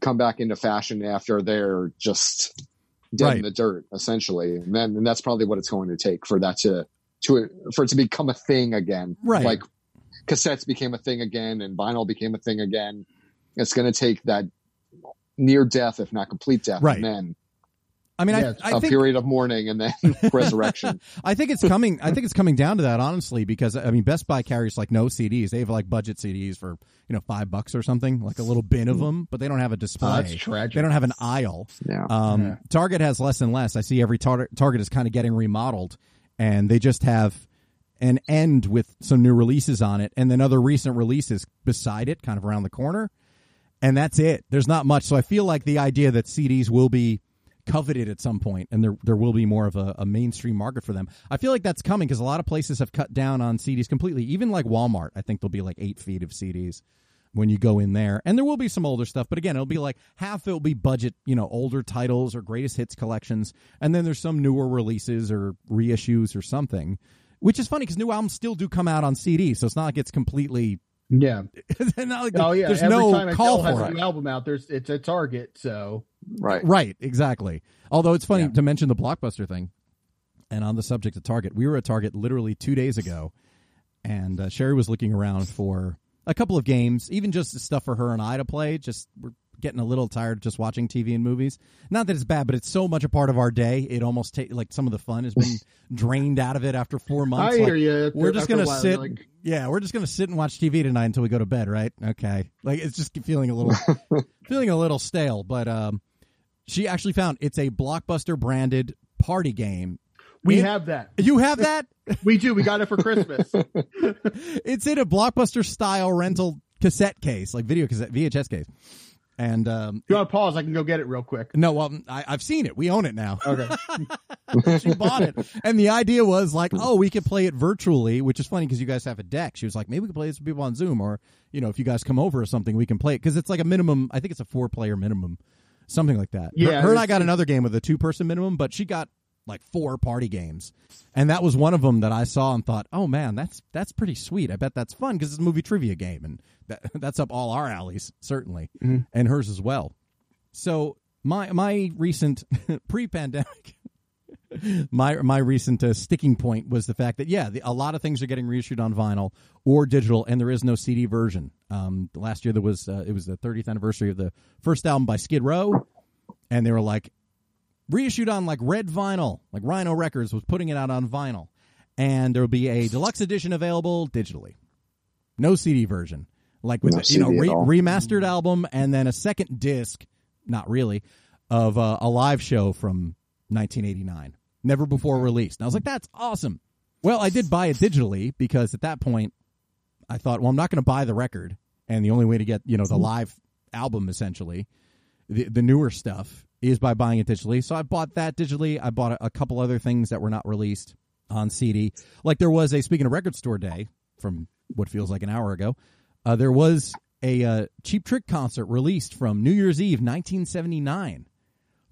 come back into fashion after they're just dead
Right.
in the dirt, essentially. And then and that's probably what it's going to take for that to to for it to become a thing again.
Right.
Like cassettes became a thing again and vinyl became a thing again. It's going to take that near death, if not complete death,
Right.
and then
I mean,
Yeah,
I,
a
I think
period of mourning and then resurrection.
I think it's coming. I think it's coming down to that, honestly, because I mean, Best Buy carries like no CDs. They have like budget CDs for you know five bucks or something, like a little bin of them, but they don't have a display.
Oh, that's tragic.
They don't have an aisle.
Yeah.
Um,
Yeah.
Target has less and less. I see every tar- Target is kind of getting remodeled, and they just have an end with some new releases on it, and then other recent releases beside it, kind of around the corner, and that's it. There's not much. So I feel like the idea that CDs will be coveted at some point, and there there will be more of a, a mainstream market for them. I feel like that's coming because a lot of places have cut down on CDs completely. Even like Walmart, I think there'll be like eight feet of CDs when you go in there. And there will be some older stuff, but again, it'll be like half it will be budget, you know, older titles or greatest hits collections, and then there's some newer releases or reissues or something. Which is funny because new albums still do come out on CD, so it's not like it's completely.
Yeah.
not like
Oh yeah.
there's
Every
no
time
call
Adele has
for
a
it.
new album out, there's it's a Target. So
Right.
Right, exactly. Although it's funny
Yeah.
to mention the blockbuster thing, and on the subject of Target, we were at Target literally two days ago, and uh, Sherry was looking around for a couple of games, even just stuff for her and I to play. Just we're getting a little tired just watching TV and movies. Not that it's bad, but it's so much a part of our day. It almost ta- like some of the fun has been drained out of it after four months.
I
Like,
hear you.
We're just gonna
while,
sit.
like-
yeah, we're just gonna sit and watch TV tonight until we go to bed, right? Okay. Like it's just feeling a little, feeling a little stale. But um, she actually found it's a blockbuster branded party game.
we
It-
have that.
You have that?
We do. We got it for Christmas.
it's in a blockbuster style rental cassette case, like video cassette VHS case. And um,
you want to pause? I can go get it real quick.
no, well, I, I've seen it. We own it now.
Okay.
she bought it, and the idea was like, oh, we could play it virtually, which is funny because you guys have a deck. She was like, maybe we can play this with people on Zoom, or you know, if you guys come over or something, we can play it because it's like a minimum. I think it's a four player minimum, something like that.
Yeah,
her, and I got another game with a two person minimum, but she got like four party games, and that was one of them that I saw and thought, oh man, that's that's pretty sweet. I bet that's fun because it's a movie trivia game, and that, that's up all our alleys certainly, and hers as well. So my my recent pre pandemic my my recent uh, sticking point was the fact that yeah, the, a lot of things are getting reissued on vinyl or digital, and there is no CD version. Um, last year there was uh, it was the 30th anniversary of the first album by Skid Row, and they were like reissued on like red vinyl, like Rhino Records was putting it out on vinyl, and there will be a deluxe edition available digitally, no CD version, like with
No
the, you know re- remastered album and then a second disc, not really, of uh, a live show from 1989, never before released. And I was like, that's awesome. Well, I did buy it digitally because at that point I thought, well, I'm not going to buy the record, and the only way to get you know the live album essentially, the the newer stuff is by buying it digitally. So I bought that digitally. I bought a, a couple other things that were not released on CD. Like there was a speaking of record store day from what feels like an hour ago. Uh, there was a uh, Cheap Trick concert released from New Year's Eve, 1979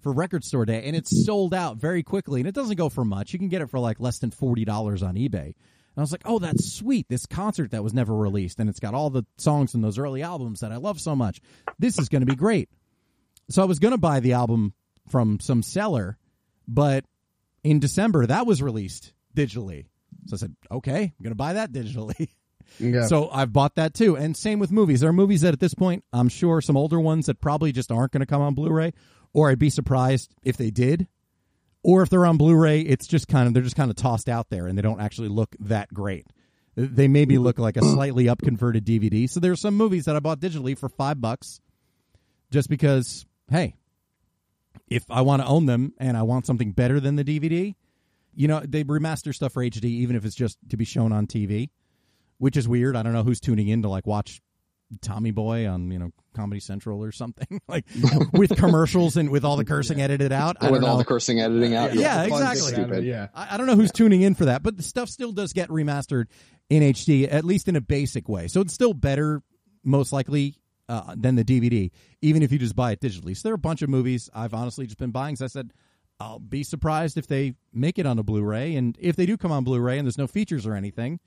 for Record Store Day, and it's sold out very quickly. And it doesn't go for much. You can get it for like less than forty dollars on eBay. And I was like, "Oh, that's sweet! This concert that was never released, and it's got all the songs from those early albums that I love so much. This is going to be great." So I was going to buy the album from some seller, but in December that was released digitally. So I said, "Okay, I'm going to buy that digitally."
Yeah.
So I've bought that too. And same with movies. There are movies that at this point, I'm sure some older ones that probably just aren't going to come on Blu-ray, or I'd be surprised if they did. Or if they're on Blu-ray, it's just kind of they're just kind of tossed out there and they don't actually look that great. They maybe look like a slightly up converted DVD. So there's some movies that I bought digitally for 5 bucks just because hey, if I want to own them and I want something better than the DVD, you know, they remaster stuff for HD even if it's just to be shown on TV which is weird. I don't know who's tuning in to like watch Tommy Boy on you know Comedy Central or something like with commercials and with all the cursing edited out. I
with
don't
all
know.
the cursing editing out.
Yeah,
it's
exactly.
Stupid.
Yeah.
I, I don't know who's tuning in for that, but the stuff still does get remastered in HD, at least in a basic way. So it's still better, most likely, uh, than the DVD, even if you just buy it digitally. So there are a bunch of movies I've honestly just been buying. So I said, I'll be surprised if they make it on a Blu-ray, and if they do come on Blu-ray and there's no features or anything,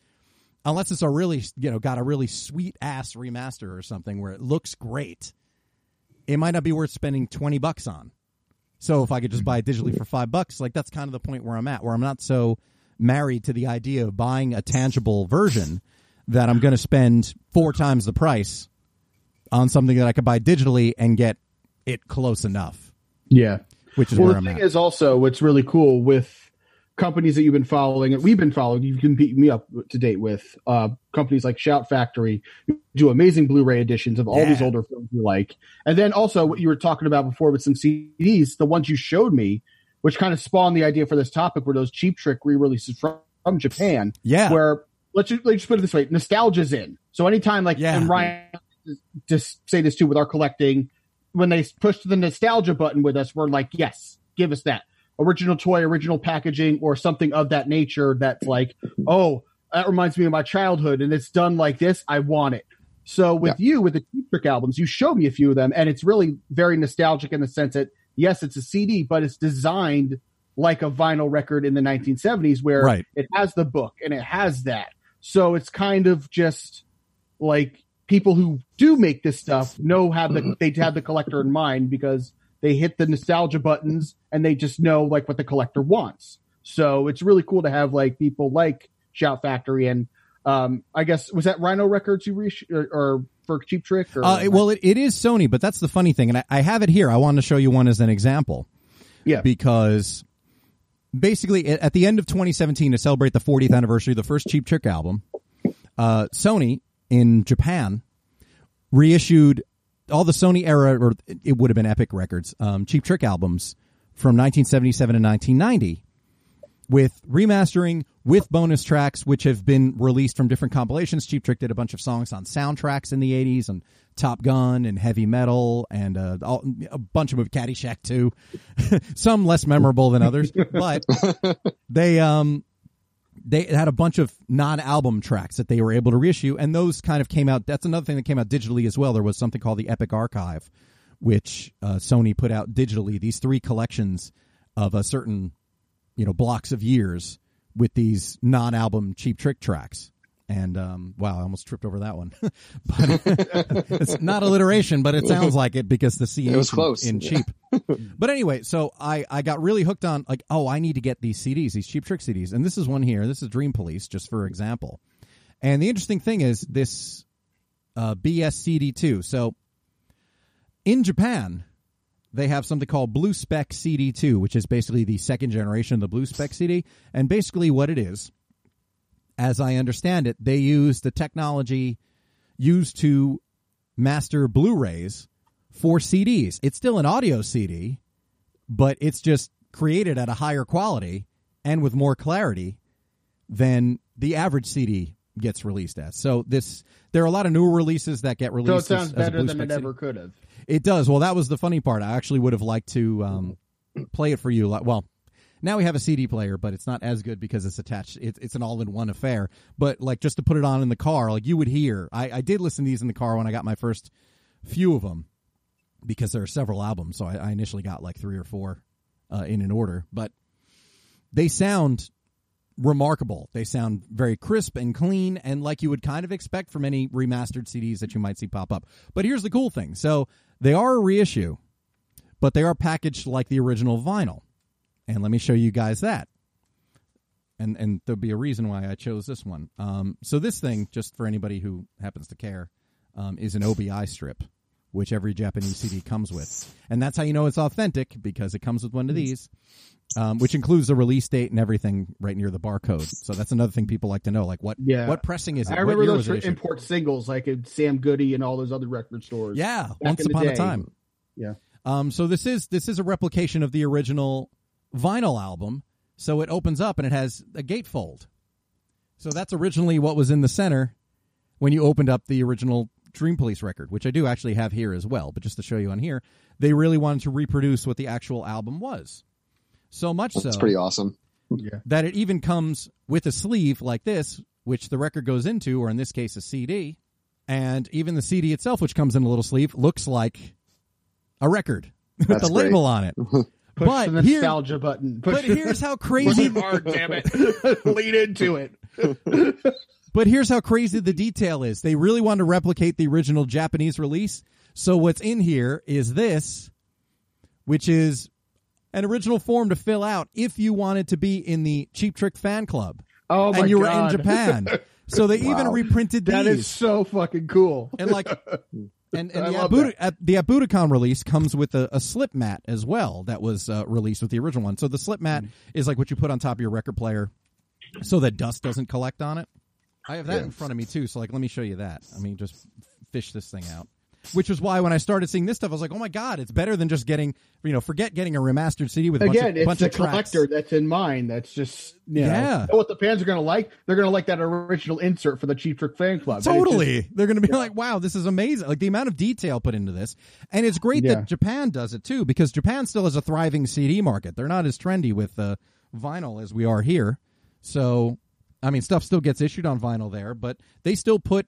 unless it's a really, you know, got a really sweet ass remaster or something where it looks great, it might not be worth spending twenty bucks on. So if I could just buy it digitally for five bucks, like that's kind of the point where I'm at, where I'm not so married to the idea of buying a tangible version that I'm going to spend four times the price on something that I could buy digitally and get it close enough,
Yeah.
which is
Well,
where
the
I'm
thing
at.
is also what's really cool with companies that you've been following and we've been following. You can beat me up to date with uh, companies like Shout Factory do amazing Blu-ray editions of all
Yeah.
these older films you like, and then also what you were talking about before with some CDs, the ones you showed me, which kind of spawned the idea for this topic, were those Cheap Trick re-releases from, from Japan,
yeah,
where let's just, let's just put it this way, nostalgia's in. So anytime like
Yeah.
and Ryan just say this too with our collecting, when they push the nostalgia button with us, we're like, yes, give us that original toy, original packaging, or something of that nature. That's like, oh, that reminds me of my childhood, and it's done like this. I want it. So with you, with the Trick albums, you showed me a few of them, and it's really very nostalgic in the sense that yes, it's a CD, but it's designed like a vinyl record in the 1970s, where
Right.
it has the book and it has that. So it's kind of just like people who do make this stuff know have the they have the collector in mind because they hit the nostalgia buttons and they just know like what the collector wants. So it's really cool to have like people like Shout Factory and um I guess was that Rhino Records you reach or, or for Cheap Trick? Or
Uh, well, it, it is Sony, but that's the funny thing, and I, I have it here. I wanted to show you one as an example
yeah,
because basically at at the end of 2017 to celebrate the 40th anniversary of the first Cheap Trick album, uh, Sony in Japan reissued all the Sony era, or it would have been Epic Records, um, Cheap Trick albums from 1977 and 1990 with remastering with bonus tracks which have been released from different compilations. Cheap Trick did a bunch of songs on soundtracks in the 80s and Top Gun and Heavy Metal and uh, all, a bunch of movies, Caddyshack too. Some less memorable than others, but they um they had a bunch of non-album tracks that they were able to reissue and those kind of came out that's another thing that came out digitally as well. There was something called the epic archive which uh, sony put out digitally these three collections of a certain you know blocks of years with these non-album cheap trick tracks and um, wow, I almost tripped over that one. but it's not alliteration, but it sounds like it because the C
It was
in-
close.
in cheap. but anyway, so I I got really hooked on like oh I need to get these CDs, these cheap trick CDs, and this is one here. This is Dream Police, just for example. And the interesting thing is this uh, BSCD2. So in Japan, they have something called Blue Spec CD2, which is basically the second generation of the Blue Spec CD. And basically, what it is, as I understand it, they use the technology used to master Blu rays for CDs. It's still an audio CD, but it's just created at a higher quality and with more clarity than the average CD gets released as. So this there are a lot of newer releases that get released.
so
it
sounds
as
better
Blue
than it
CD.
ever could have.
It does. Well, that was the funny part. I actually would have liked to um, play it for you. Like, well, now we have a CD player, but it's not as good because it's attached. It's it's an all-in-one affair. But like just to put it on in the car, like you would hear. I, I did listen to these in the car when I got my first few of them because there are several albums. So I, I initially got like three or four uh, in an order, but they sound remarkable. They sound very crisp and clean and like you would kind of expect from any remastered CDs that you might see pop up. But here's the cool thing. So they are a reissue, but they are packaged like the original vinyl. And let me show you guys that. And and there'll be a reason why I chose this one. Um, so this thing, just for anybody who happens to care, um, is an OBI strip, which every Japanese CD comes with, and that's how you know it's authentic because it comes with one of these um, which includes the release date and everything right near the barcode. So that's another thing people like to know, like what
Yeah.
what pressing is it?
I remember those for import singles, like in Sam Goody and all those other record stores.
Yeah, once upon a time.
Yeah.
Um, so this is this is a replication of the original vinyl album. So it opens up and it has a gatefold. So that's originally what was in the center when you opened up the original Dream Police record, which I do actually have here as well. But just to show you on here, they really wanted to reproduce what the actual album was. So much
That's
so
pretty awesome.
Yeah.
that it even comes with a sleeve like this, which the record goes into, or in this case, a CD. And even the CD itself, which comes in a little sleeve, looks like a record with
That's
the label on it.
Push
But
the
here-
button. Push
But here's how crazy.
hard, damn it. Lean into it.
But here's how crazy the detail is. They really want to replicate the original Japanese release. So what's in here is this, which is an original form to fill out if you wanted to be in the Cheap Trick fan club
Oh my
and you were in Japan. So they even reprinted these.
That is so fucking cool.
and like and, and the Abuda,
the
At Budokan release comes with a, a slip mat as well that was uh, released with the original one. So the slip mat is like what you put on top of your record player so that dust doesn't collect on it. I have that
Yeah.
in front of me too, so like let me show you that. I mean just fish this thing out. Which was why when I started seeing this stuff, I was like, "Oh my god, it's better than just getting, you know, forget getting a remastered CD with a bunch
Again,
of,
it's
bunch
the
of tracks."
collector that's in mind. That's just you know,
Yeah.
know what the fans are going to like. They're going to like that original insert for the Cheap Trick fan club.
Totally. They're going to be like, wow, this is amazing. Like the amount of detail put into this. And it's great
Yeah.
that Japan does it too, because Japan still has a thriving CD market. They're not as trendy with uh, vinyl as we are here. So, I mean, stuff still gets issued on vinyl there, but they still put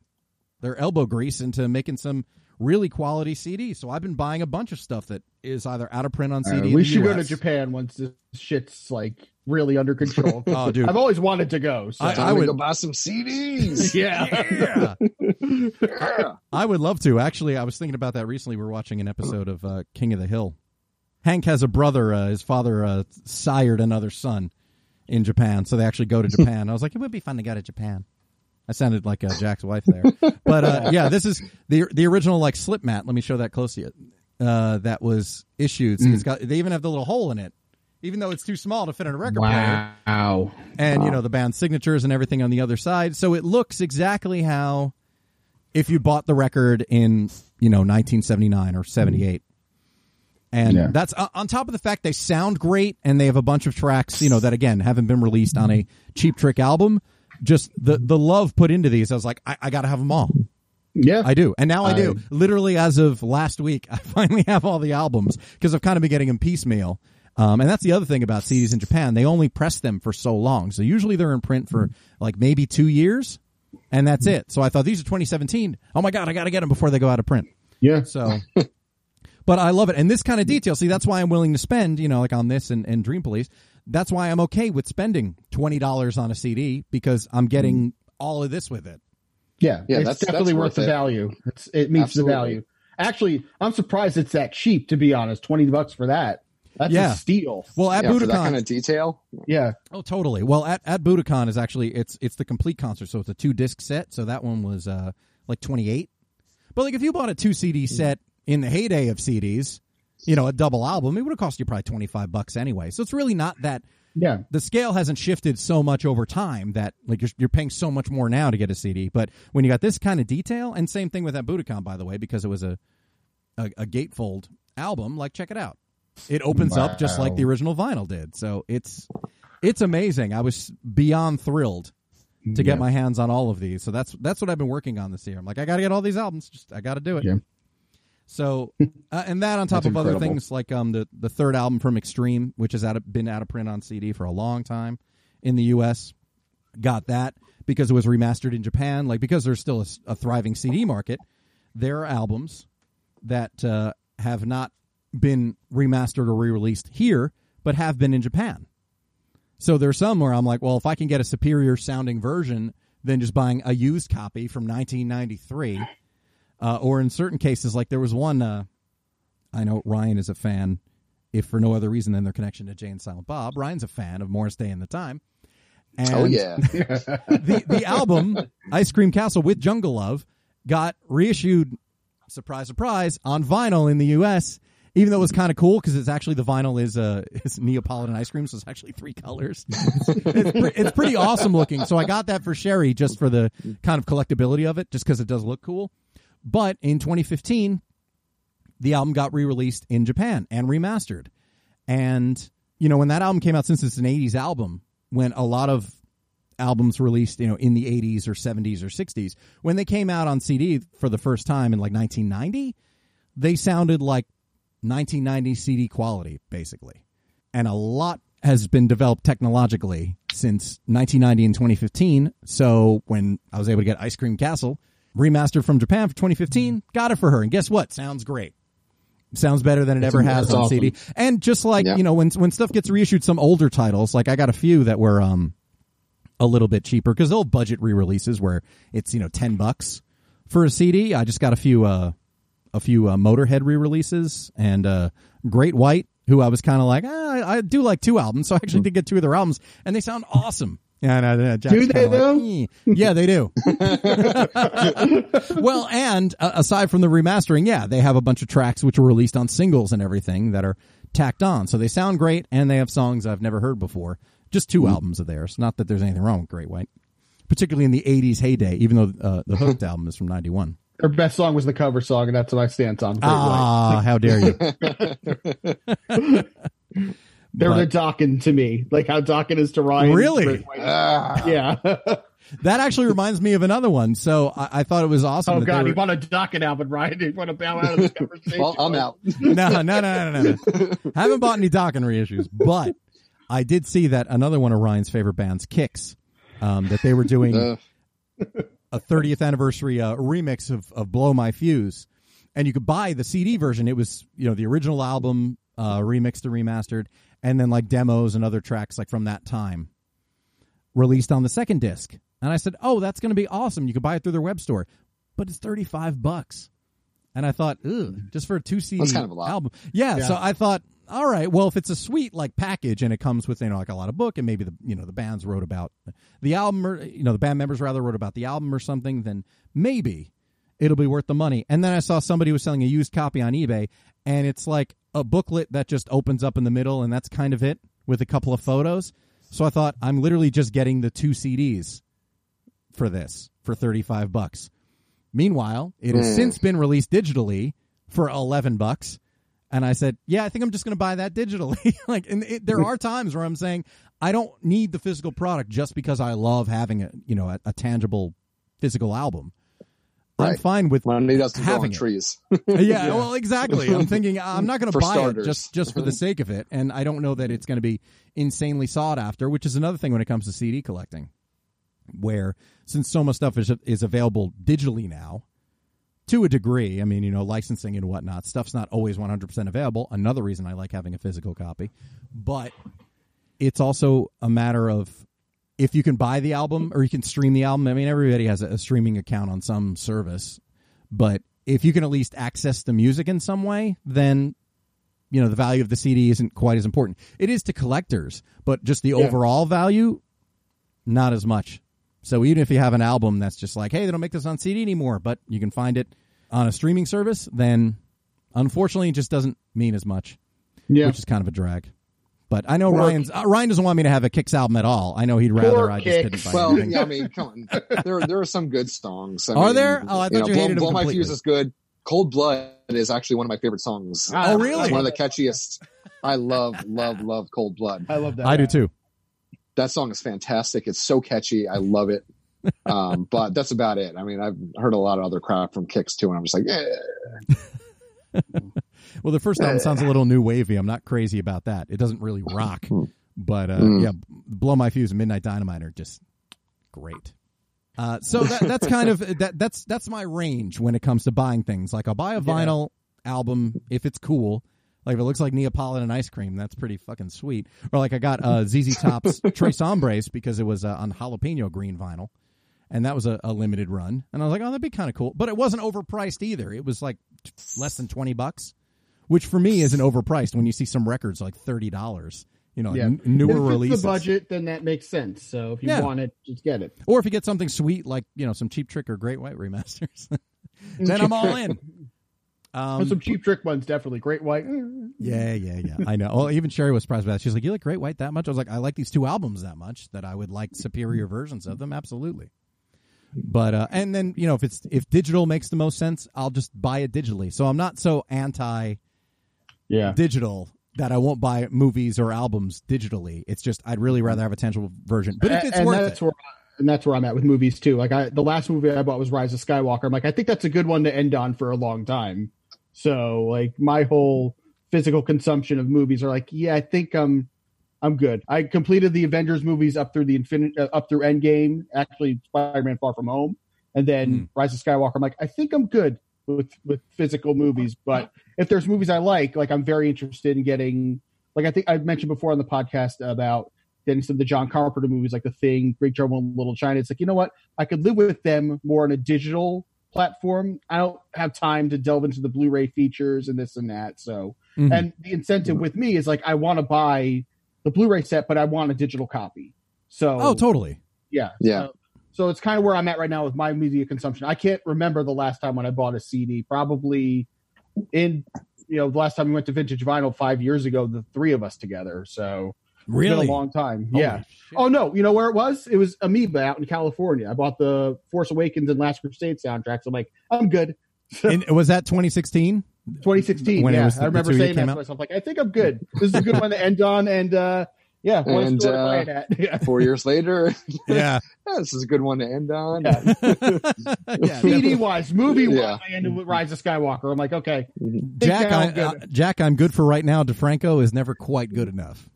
their elbow grease into making some really quality CDs. So I've been buying a bunch of stuff that is either out of print on
just-
CD. In
we
the
should go to Japan once this shit's like really under control.
Oh, dude.
I've always wanted to go. So.
I-
Time
I would-
go buy some CDs.
yeah.
Yeah.
Yeah.
I would love to. Actually, I was thinking about that recently. We are watching an episode of uh, King of the Hill. Hank has a brother. Uh, his father uh, sired another son in Japan, so they actually go to Japan. I was like, it would be fun to go to Japan. I sounded like uh, Jack's wife there, but uh, yeah, this is the the original like slip mat. Let me show that close to you. Uh, that was issued. See, it's got they even have the little hole in it, even though it's too small to fit in a record player.
Wow.
and you know the band signatures and everything on the other side. So it looks exactly how if you bought the record in you know 1979 or 78. And
Yeah.
that's uh, on top of the fact they sound great and they have a bunch of tracks, you know, that again haven't been released on a Cheap Trick album. Just the the love put into these, I was like, I, I got to have them all.
Yeah.
I do, and now I do. Literally, as of last week, I finally have all the albums because I've kind of been getting them piecemeal. Um, and that's the other thing about CDs in Japan; they only press them for so long. So usually they're in print for like maybe two years, and that's it. So I thought these are 2017. Oh my god, I got to get them before they go out of print.
yeah.
So, but I love it, and this kind of detail. See, that's why I'm willing to spend, you know, like on this and, and Dream Police. That's why I'm okay with spending twenty dollars on a CD because I'm getting all of this with it.
Yeah,
Yeah,
it's
that's-
definitely
that's
worth
worth
the
it.
value. It's, it meets
Absolutely.
the value. Actually, I'm surprised it's that cheap. To be honest, twenty bucks for that. That's
Yeah.
a steal.
Well, at
yeah, for
Budokan,
that kind of detail.
Yeah,
Oh, totally. Well, at at Budokan is actually it's it's the complete concert, so it's a two disc set. So that one was uh like twenty eight. But like if you bought a two CD set in the heyday of CDs, you know, a double album, it would have cost you probably twenty five bucks anyway. So it's really not that.
yeah,
The scale hasn't shifted so much over time that like you're, you're paying so much more now to get a CD. But when you got this kind of detail, and same thing with that Budokan, by the way, because it was a a, a gatefold album. Like check it out. It opens up just like the original vinyl did. So it's it's amazing. I was beyond thrilled to get
Yeah.
my hands on all of these. So that's that's what I've been working on this year. I'm like, I got to get all these albums. Just I got to do it.
Yeah.
So uh, and that on top of other things like um the the third album from Extreme, which has out of, been out of print on CD for a long time in the U.S. Got that because it was remastered in Japan. Like because there's still a thriving CD market, there are albums that uh, have not been remastered or re-released here, but have been in Japan. So there's some where I'm like, well, if I can get a superior sounding version than just buying a used copy from 1993, uh, or in certain cases, like there was one, uh, I know Ryan is a fan, if for no other reason than their connection to Jay and Silent Bob. Ryan's a fan of Morris Day and the Time. And
oh yeah,
the the album Ice Cream Castle with Jungle Love got reissued surprise surprise on vinyl in the US even though it was kind of cool because it's actually the vinyl is uh is Neapolitan ice cream so it's actually three colors it's, pre- it's pretty awesome looking so I got that for Sherry just for the kind of collectability of it just because it does look cool but in 2015 the album got re-released in Japan and remastered and you know when that album came out since it's an 80s album when a lot of albums released, you know, in the 80s or 70s or 60s, when they came out on CD for the first time in like 1990, they sounded like 1990 CD quality, basically. And a lot has been developed technologically since 1990 and 2015. So when I was able to get Ice Cream Castle remastered from Japan for 2015, got it for her. And guess what? Sounds great. Sounds better than it ever has
that's
on
awesome.
CD. And just like,
Yeah.
you know, when when stuff gets reissued, some older titles, like I got a few that were um a little bit cheaper because they'll budget re-releases where it's you know ten bucks for a CD. I just got a few uh a few uh, Motorhead re-releases and uh Great White, who I was kind of like ah, I, I do like two albums, so I actually did get two of their albums, and they sound awesome. Yeah, and, uh, Jack's
Do they,
like,
though?
Yeah, they do. well, and uh, aside from the remastering, yeah, they have a bunch of tracks which were released on singles and everything that are tacked on. So they sound great, and they have songs I've never heard before. Just two albums of theirs. Not that there's anything wrong with Great White, particularly in the '80s heyday. Even though uh, the Hooked album is from '91.
her best song was the cover song, and that's what I stand on. Great
Ah, how dare you!
They're
but-
the Dokken to me, like how Dokken is to Ryan.
Really?
Great
Ah,
Yeah.
That actually reminds me of another one. So I, I thought it was awesome.
oh
that
God,
were-
you want a Dokken album, Ryan? You want to bow out of this conversation?
well, I'm out.
no, no, no, no, no, no. Haven't bought any Dokken reissues, but I did see that another one of Ryan's favorite bands, Kix, um, that they were doing
Uh,
a 30th anniversary uh, remix of, of Blow My Fuse, and you could buy the CD version. It was you know the original album uh, remixed and remastered, and then like demos and other tracks like from that time released on the second disc. And I said, "Oh, that's going to be awesome! You could buy it through their web store, but it's 35 bucks." And I thought, "Ugh, just for a two CD
kind of a
album." Yeah,
Yeah.
so I thought all right, well, if it's a sweet like package and it comes with you know like a lot of book and maybe the you know the bands wrote about the album or you know the band members rather wrote about the album or something, then maybe it'll be worth the money. And then I saw somebody was selling a used copy on eBay, and it's like a booklet that just opens up in the middle, and that's kind of it with a couple of photos. So I thought I'm literally just getting the two CDs for this for 35 bucks. Meanwhile, it has
Mm.
since been released digitally for 11 bucks. And I said, "Yeah, I think I'm just going to buy that digitally." like, and it, there are times where I'm saying I don't need the physical product just because I love having a you know a, a tangible physical album. I'm fine with
Money doesn't grow
having
on trees.
yeah, well, exactly. I'm thinking I'm not going to buy
starters.
it just just for the sake of it, and I don't know that it's going to be insanely sought after, which is another thing when it comes to CD collecting, where since so much stuff is is available digitally now, to a degree. I mean, you know, licensing and whatnot, stuff's not always 100 percent available. Another reason I like having a physical copy, but it's also a matter of if you can buy the album or you can stream the album. I mean, everybody has a, a streaming account on some service, but if you can at least access the music in some way, then you know the value of the CD isn't quite as important. It is to collectors, but just the overall value, not as much. So even if you have an album that's just like, hey, they don't make this on CD anymore, but you can find it on a streaming service, then unfortunately, it just doesn't mean as much,
Yeah.
which is kind of a drag. But I know Ryan's uh, Ryan doesn't want me to have a Kix album at all. I know he'd rather
Poor
I just
Kix.
didn't buy
it.
Well,
yeah, I mean, come on. There, there are some good songs. I
Are
mean,
there? Oh, I thought
know,
you
Blow,
hated them
Blow My. Fuse is good. Cold Blood is actually one of my favorite songs.
Ah,
Oh, really?
It's one of the catchiest. I love, love, love Cold Blood.
I love that.
I do too.
That song is fantastic. It's so catchy. I love it. Um, but that's about it. I mean, I've heard a lot of other crap from Kix too, and I'm just like, eh.
Well, the first album sounds a little new wavy. I'm not crazy about that. It doesn't really rock, but uh,
Mm.
yeah, "Blow My Fuse" and "Midnight Dynamite" are just great. Uh, so that, that's kind of that. That's that's my range when it comes to buying things. Like I'll buy a vinyl album if it's cool. Like if it looks like Neapolitan ice cream, that's pretty fucking sweet. Or like I got uh, ZZ Top's Tres Hombres because it was uh, on jalapeno green vinyl, and that was a, a limited run. And I was like, oh, that'd be kind of cool. But it wasn't overpriced either. It was like less than twenty bucks, which for me isn't overpriced. When you see some records like thirty dollars, you know,
Yeah.
n- newer releases,
the budget, then that makes sense. So if you
Yeah.
want it, just get it.
or if you get something sweet like you know some Cheap Trick or Great White remasters, then I'm all in.
But
Um,
some cheap trick ones, definitely. Great White.
yeah, yeah, yeah. I know. Well, even Sherry was surprised by that. She's like, "You like Great White that much?" I was like, "I like these two albums that much that I would like superior versions of them." Absolutely. But uh, and then you know if it's if digital makes the most sense, I'll just buy it digitally. So I'm not so anti
Yeah.
digital that I won't buy movies or albums digitally. It's just I'd really rather have a tangible version. But if it's
and
worth
that's
it,
where and that's where I'm at with movies too. Like I, the last movie I bought was Rise of Skywalker. I'm like, I think that's a good one to end on for a long time. So like my whole physical consumption of movies are like, yeah, I think I'm, I'm good. I completed the Avengers movies up through the Infinite, uh, up through Endgame, actually Spider-Man Far From Home, and then
Mm.
Rise of Skywalker. I'm like, I think I'm good with with physical movies. But if there's movies I like, like I'm very interested in getting. Like I think I mentioned before on the podcast about getting some of the John Carpenter movies like The Thing, Great Trouble in Little China. It's like, you know what? I could live with them more on a digital platform. I don't have time to delve into the Blu-ray features and this and that. So,
Mhm.
and the incentive with me is like, I want to buy the Blu-ray set, but I want a digital copy. So,
oh, totally.
yeah.
Yeah.
So, so it's kind of where I'm at right now with my media consumption. I can't remember the last time when I bought a CD. Probably in, you know, the last time we went to Vintage Vinyl five years ago, the three of us together. So, it's been
Really?
a long time.
Holy
yeah.
shit.
Oh no, you know where it was? It was Amoeba out in California. I bought the Force Awakens and Last Crusade soundtracks. I'm like, I'm good.
And was that 2016?
2016.
When
yeah, I remember saying that to myself. Like, I think I'm good. This is a good one to end on, and uh, yeah,
And,
store to buy
uh.
Yeah.
Four years later,
Yeah.
yeah, this is a good one to end on.
Yeah.
yeah.
CD wise, movie wise,
Yeah.
I ended with Rise of Skywalker. I'm like, okay,
Jack, I,
I'm good.
uh, Jack, I'm good for right now. DeFranco is never quite good enough.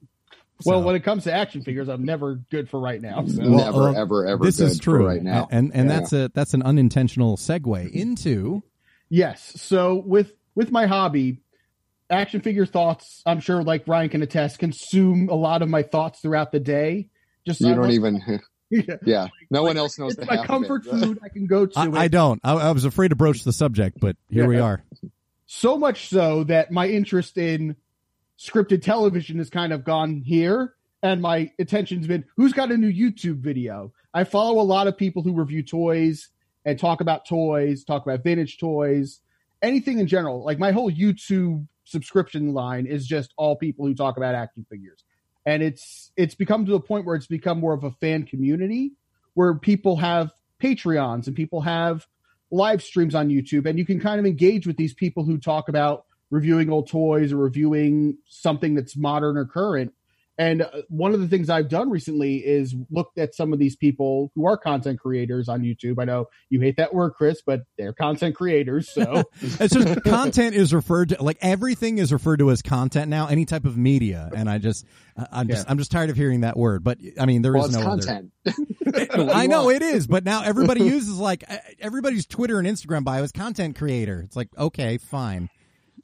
well,
So-
when it comes to action figures, I'm never good for right now. So.
Well,
never,
um,
ever, ever.
this
good
is true
for right now.
and and
Yeah.
that's a that's an unintentional segue into
Yes. So with with my hobby, action figure thoughts, I'm sure like Ryan can attest, consume a lot of my thoughts throughout the day. Just
you
I
don't even.
Yeah.
Yeah, no one else knows
It's
the
my
half
comfort
of it.
food. I can go to
I,
it.
I don't. I, I was afraid to broach the subject, but here we are.
so much so that my interest in scripted television has kind of gone here, and my attention's been who's got a new YouTube video. I follow a lot of people who review toys and talk about toys, talk about vintage toys, anything in general. Like my whole YouTube subscription line is just all people who talk about action figures. And it's it's become to the point where it's become more of a fan community where people have Patreons and people have live streams on YouTube and you can kind of engage with these people who talk about reviewing old toys or reviewing something that's modern or current and uh, one of the things I've done recently is looked at some of these people who are content creators on YouTube. I know you hate that word, Chris, but they're content creators. So
it's just content is referred to like everything is referred to as content now. Any type of media, and I just I'm just yeah. I'm just tired of hearing that word. But I mean, there
well,
is no
content.
I know it is, but now everybody uses like everybody's Twitter and Instagram bio is content creator. It's like okay, fine.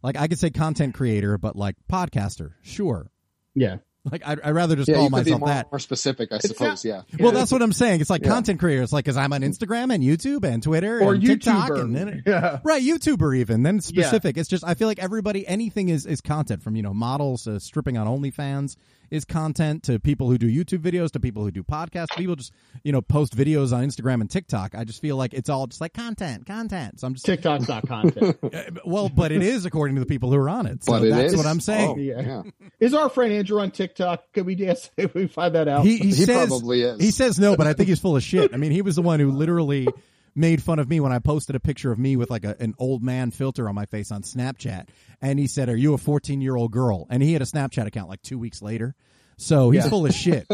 Like I could say content creator, but like podcaster, sure.
Yeah.
Like I'd, I'd rather just
yeah,
call
myself
more,
that. More specific, I suppose. Not,
yeah. Well, that's what I'm saying. It's like yeah. content creators, like because I'm on Instagram and YouTube and Twitter
or
and
YouTuber.
TikTok and then,
yeah.
right YouTuber even. Then specific. It's just I feel like everybody anything is is content from you know models to stripping on OnlyFans is content to people who do YouTube videos to people who do podcasts. People just you know post videos on Instagram and TikTok. I just feel like it's all just like content, content. So I'm just
TikTok's not content.
Uh, well, but it is according to the people who are on it. So
but
that's
is.
what I'm saying.
Oh, yeah.
Is our friend Andrew on TikTok? Could we guess if we find that out?
He, he,
he
says,
probably is.
He says no, but I think he's full of shit. I mean, he was the one who literally made fun of me when I posted a picture of me with like a, an old man filter on my face on Snapchat. And he said, Are you a 14 year old girl? And he had a Snapchat account like two weeks later. So he's
Yeah.
full of shit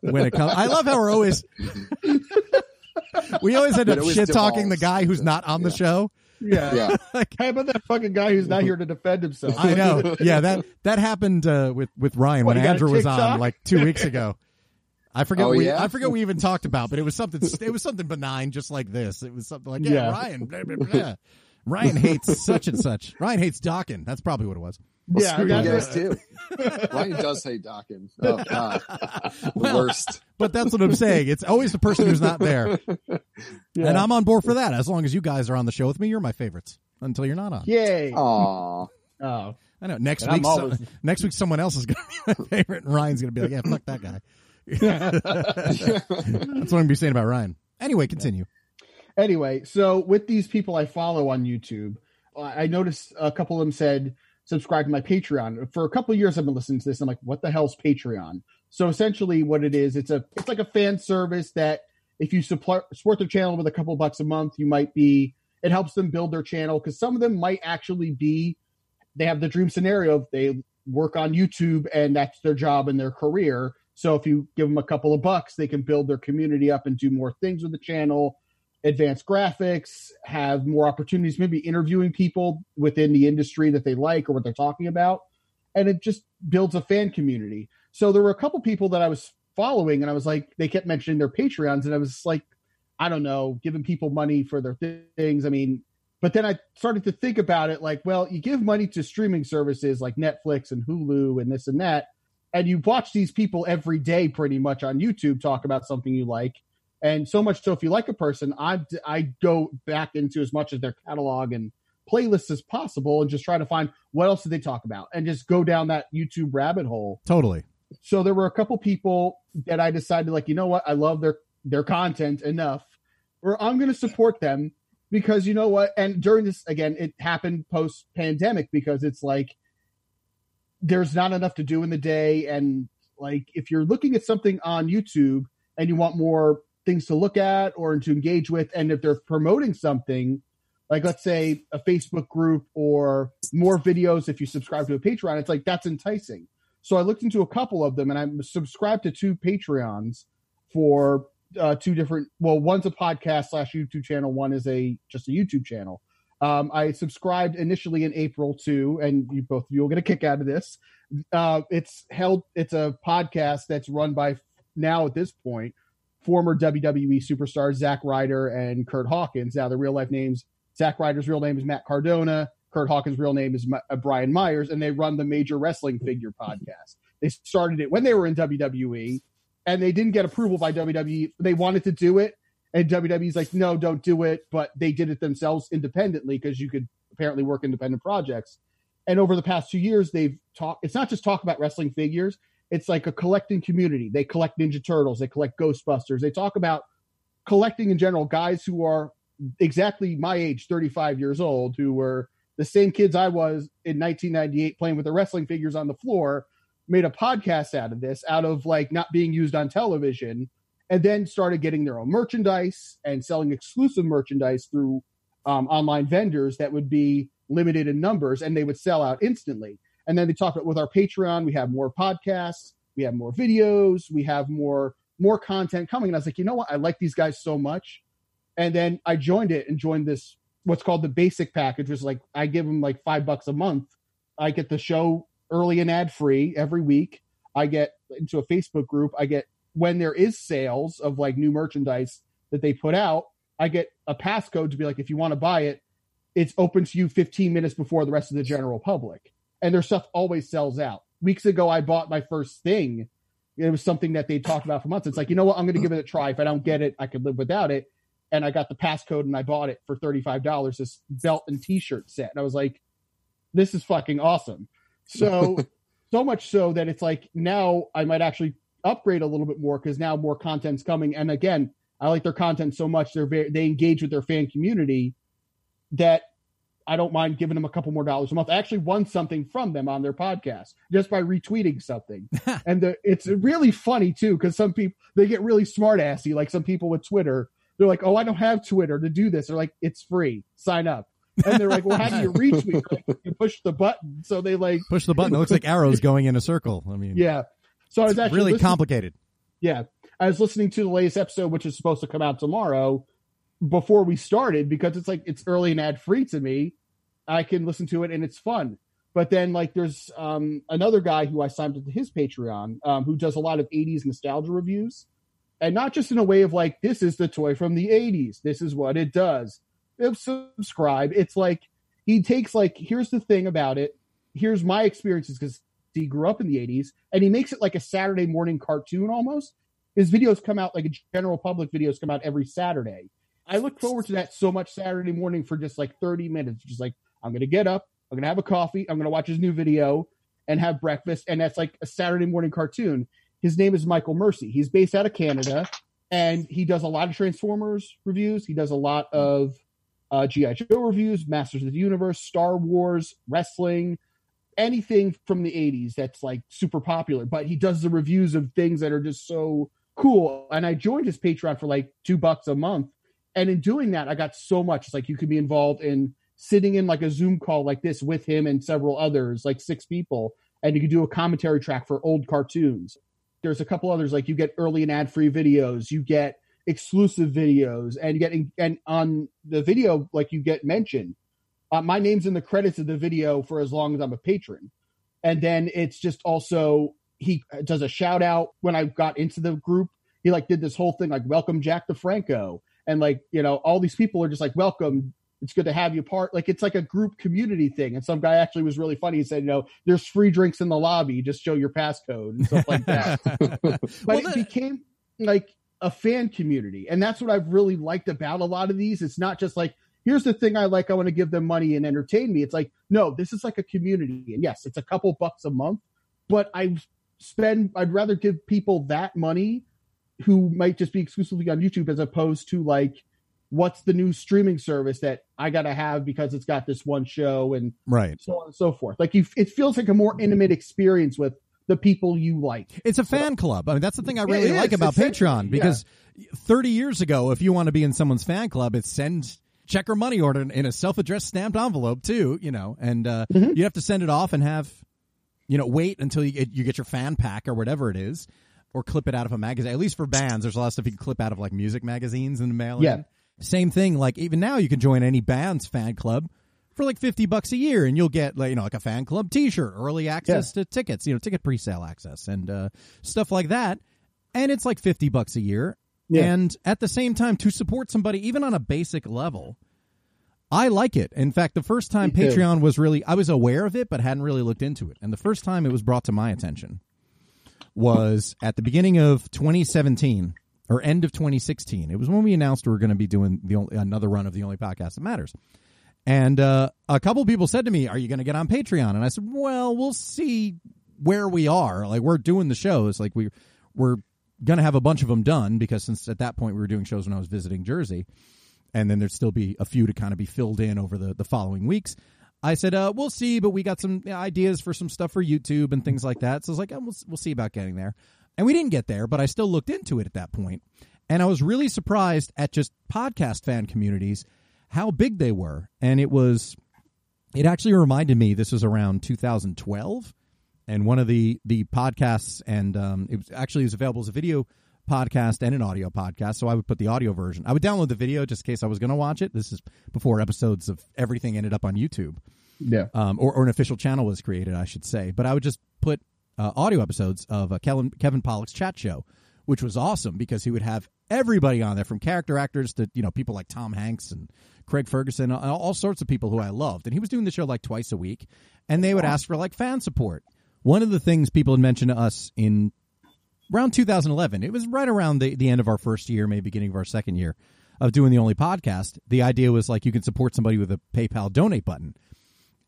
when it comes. I love how we're always, we always end up shit talking the guy who's not on the show.
yeah.
Yeah.
Like,
How about that fucking guy who's not here to defend himself?
I know. Yeah, that that happened uh, with with Ryan
What,
when
he got a
Andrew was on like two weeks ago. I forget.
Oh,
what we,
yeah?
I forget we even talked about, but it was something. It was something benign, just like this. It was something like, yeah,
Yeah.
Ryan. Blah, blah, blah. Ryan hates such and such. Ryan hates Dokken. That's probably what it was.
Well,
Yeah,
screw you
that's-
guys too. Ryan does hate Dokken. Oh God,
Well,
worst.
But that's what I'm saying. It's always the person who's not there,
Yeah.
and I'm on board for that. As long as you guys are on the show with me, you're my favorites. Until you're not on.
Yay.
Aw,
Oh.
I know. Next
And I'm
week, so- next week, someone else is going to be my favorite, and Ryan's going to be like, "Yeah, fuck that guy." That's what I'm be saying about Ryan. Anyway, continue.
Anyway, so with these people I follow on YouTube, I noticed a couple of them said subscribe to my Patreon. For a couple of years, I've been listening to this. I'm like, what the hell's Patreon? So essentially, what it is, it's a it's like a fan service that if you support support their channel with a couple bucks a month, you might be it helps them build their channel because some of them might actually be they have the dream scenario they work on YouTube and that's their job and their career. So if you give them a couple of bucks, they can build their community up and do more things with the channel, advanced graphics, have more opportunities, maybe interviewing people within the industry that they like or what they're talking about. And it just builds a fan community. So there were a couple people that I was following and I was like, they kept mentioning their Patreons and I was like, I don't know, giving people money for their things. I mean, but then I started to think about it like, well, you give money to streaming services like Netflix and Hulu and this and that, and you watch these people every day pretty much on YouTube talk about something you like. And so much so, if you like a person, I I go back into as much of their catalog and playlists as possible, and just try to find what else did they talk about, and just go down that YouTube rabbit hole
Totally.
so there were a couple people that I decided like, you know what, I love their their content enough, or I'm going to support them because you know what. And during this again, it happened post pandemic because it's like there's not enough to do in the day, and like if you're looking at something on YouTube and you want more things to look at or to engage with, and if they're promoting something. Like let's say a Facebook group or more videos if you subscribe to a Patreon, it's like that's enticing. So I looked into a couple of them, and I'm subscribed to two Patreons for uh, two different. Well, one's a podcast slash YouTube channel. One is a just a YouTube channel. Um, I subscribed initially in April to, and you both you will get a kick out of this. Uh, it's held. It's a podcast that's run by now at this point former WWE superstars Zack Ryder and Curt Hawkins. Now the real life names Zack Ryder's real name is Matt Cardona. Curt Hawkins' real name is uh, Brian Myers, and they run the Major Wrestling Figure podcast. They started it when they were in WWE, and they didn't get approval by WWE. They wanted to do it, and WWE's like, no, don't do it. But they did it themselves independently because you could apparently work independent projects. And over the past two years, they've talked. It's not just talk about wrestling figures. It's like a collecting community. They collect Ninja Turtles. They collect Ghostbusters. They talk about collecting in general. Guys who are exactly my age, 35 years old, who were the same kids I was in 1998 playing with the wrestling figures on the floor, made a podcast out of this, out of like not being used on television, and then started getting their own merchandise and selling exclusive merchandise through um, online vendors that would be limited in numbers and they would sell out instantly. And then they talk about with our Patreon, we have more podcasts, we have more videos, we have more more content coming. And I was like, you know what? I like these guys so much. And then I joined it and joined this what's called the basic package, which is like I give them like five bucks a month. I get the show early and ad free every week. I get into a Facebook group. I get when there is sales of like new merchandise that they put out, I get a passcode to be like, if you want to buy it, it's open to you 15 minutes before the rest of the general public. And their stuff always sells out. Weeks ago, I bought my first thing. It was something that they talked about for months. It's like, you know what? I'm going to give it a try. If I don't get it, I could live without it. And I got the passcode and I bought it for $35, this belt and t shirt set. And I was like, this is fucking awesome. So, so much so that it's like now I might actually upgrade a little bit more because now more content's coming. And again, I like their content so much. They're very, they engage with their fan community that I don't mind giving them a couple more dollars a month. I actually won something from them on their podcast just by retweeting something. and the, it's really funny too, because some people, they get really smart assy. Like some people with Twitter, they're like, oh, I don't have Twitter to do this. They're like, it's free. Sign up. And they're like, well, how do you retweet? Like, you push the button. So they like
push the button. It looks like arrows going in a circle. I mean,
yeah. So I was actually
really
listening-
complicated.
yeah. I was listening to the latest episode, which is supposed to come out tomorrow, before we started because it's like it's early and ad free to me. I can listen to it and it's fun. But then like there's um, another guy who I signed up to his Patreon um, who does a lot of 80s nostalgia reviews. And not just in a way of like, this is the toy from the 80s. This is what it does. If subscribe. It's like he takes like, here's the thing about it. Here's my experiences because he grew up in the 80s and he makes it like a Saturday morning cartoon almost. His videos come out like a general public videos come out every Saturday. I look forward to that so much Saturday morning for just like 30 minutes. Just like, I'm going to get up, I'm going to have a coffee, I'm going to watch his new video and have breakfast. And that's like a Saturday morning cartoon. His name is Michael Mercy. He's based out of Canada and he does a lot of Transformers reviews. He does a lot of uh, G.I. Joe reviews, Masters of the Universe, Star Wars, wrestling, anything from the 80s that's like super popular. But he does the reviews of things that are just so cool. And I joined his Patreon for like two bucks a month. And in doing that, I got so much. It's like you could be involved in sitting in like a Zoom call like this with him and several others, like six people, and you could do a commentary track for old cartoons. There's a couple others like you get early and ad free videos, you get exclusive videos, and you get and on the video like you get mentioned. Uh, my name's in the credits of the video for as long as I'm a patron, and then it's just also he does a shout out. When I got into the group. He like did this whole thing like welcome Jack DeFranco. And like you know all these people are just like welcome. It's good to have you part like it's like a group community thing. And some guy actually was really funny. He said you know there's free drinks in the lobby. Just show your passcode and stuff like that. But
Well,
it became like a fan community. And that's what i've really liked about a lot of these. It's not just like here's the thing i like i want to give them money and entertain me it's like no this is like a community and yes it's a couple bucks a month but i spend i'd rather give people that money who might just be exclusively on YouTube as opposed to like what's the new streaming service that I got to have because it's got this one show and
Right.
so on and so forth. Like you, it feels like a more intimate experience with the people you like.
It's a fan club. I mean, that's the thing I really like about
essentially,
Patreon because 30 years ago, if you want to be in someone's fan club, it's send check or money order in a self-addressed stamped envelope too, you know, and uh,
Mm-hmm.
you have to send it off and have, you know, wait until you get, you get your fan pack or whatever it is, or clip it out of a magazine. At least for bands, there's a lot of stuff you can clip out of like music magazines and mail.
Yeah.
Same thing. Like even now, you can join any band's fan club for like 50 bucks a year and you'll get like, you know, like a fan club t-shirt, early access to tickets, you know, ticket pre-sale access and, uh, stuff like that. And it's like 50 bucks a year.
Yeah.
And at the same time, to support somebody, even on a basic level, I like it. In fact, the first time
Me too.
Patreon was really, I was aware of it, but hadn't really looked into it. And the first time it was brought to my attention was at the beginning of 2017 or end of 2016. It was when we announced we were going to be doing the only, another run of the only podcast that matters. And uh, a couple people said to me, "Are you going to get on Patreon?" And I said, "Well, we'll see where we are. Like we're doing the shows. Like we we're going to have a bunch of them done because since at that point we were doing shows when I was visiting Jersey, and then there'd still be a few to kind of be filled in over the the following weeks." I said, uh, "We'll see, but we got some ideas for some stuff for YouTube and things like that." So I was like, oh, "We'll we'll see about getting there." And we didn't get there, but I still looked into it at that point. And I was really surprised at just podcast fan communities how big they were. And it was it actually reminded me this was around 2012 and one of the the podcasts and um, it was actually it was available as a video podcast and an audio podcast so i would put the audio version i would download the video just in case i was going to watch it this is before episodes of everything ended up on youtube
Yeah.
um, or, or an official channel was created, I should say. But I would just put uh, audio episodes of uh, Kevin, Kevin Pollak's chat show, which was awesome because he would have everybody on there from character actors to you know people like Tom Hanks and Craig Ferguson, all, all sorts of people who I loved. And he was doing the show like twice a week, and they would ask for like fan support. One of the things people had mentioned to us in around 2011, it was right around the, the end of our first year, maybe beginning of our second year of doing the only podcast. The idea was like you can support somebody with a PayPal donate button.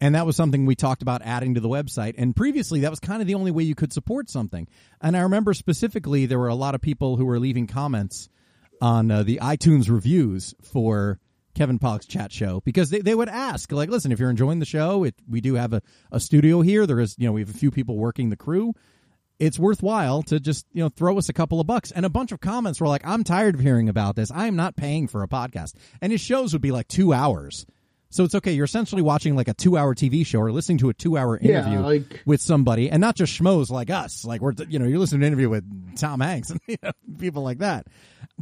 And that was something we talked about adding to the website. And previously, that was kind of the only way you could support something. And I remember specifically there were a lot of people who were leaving comments on uh, the iTunes reviews for Kevin Pollak's chat show because they, they would ask, like, listen, if you're enjoying the show, it, we do have a, a studio here. There is, you know, we have a few people working the crew. It's worthwhile to just, you know, throw us a couple of bucks. And a bunch of comments were like, I'm tired of hearing about this. I am not paying for a podcast. And his shows would be like two hours. So it's okay. You're essentially watching like a two hour TV show or listening to a two hour
Yeah,
interview
like-
with somebody and not just schmoes like us. Like we're, you know, you're listening to an interview with Tom Hanks and you know, people like that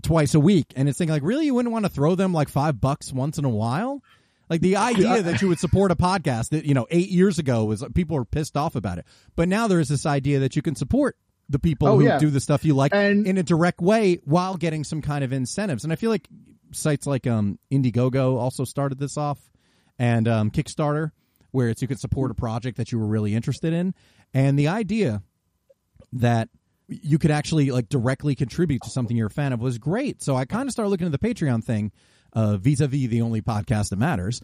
twice a week. And it's thinking like, really, you wouldn't want to throw them like five bucks once in a while? Like the idea that you would support a podcast that, you know, eight years ago was people were pissed off about it. But now there's this idea that you can support the people
Oh,
who
yeah.
do the stuff you like
And-
in a direct way while getting some kind of incentives. And I feel like sites like um, Indiegogo also started this off and um, Kickstarter, where it's you can support a project that you were really interested in. And the idea that you could actually like directly contribute to something you're a fan of was great. So I kind of started looking at the Patreon thing, uh, vis-a-vis the only podcast that matters.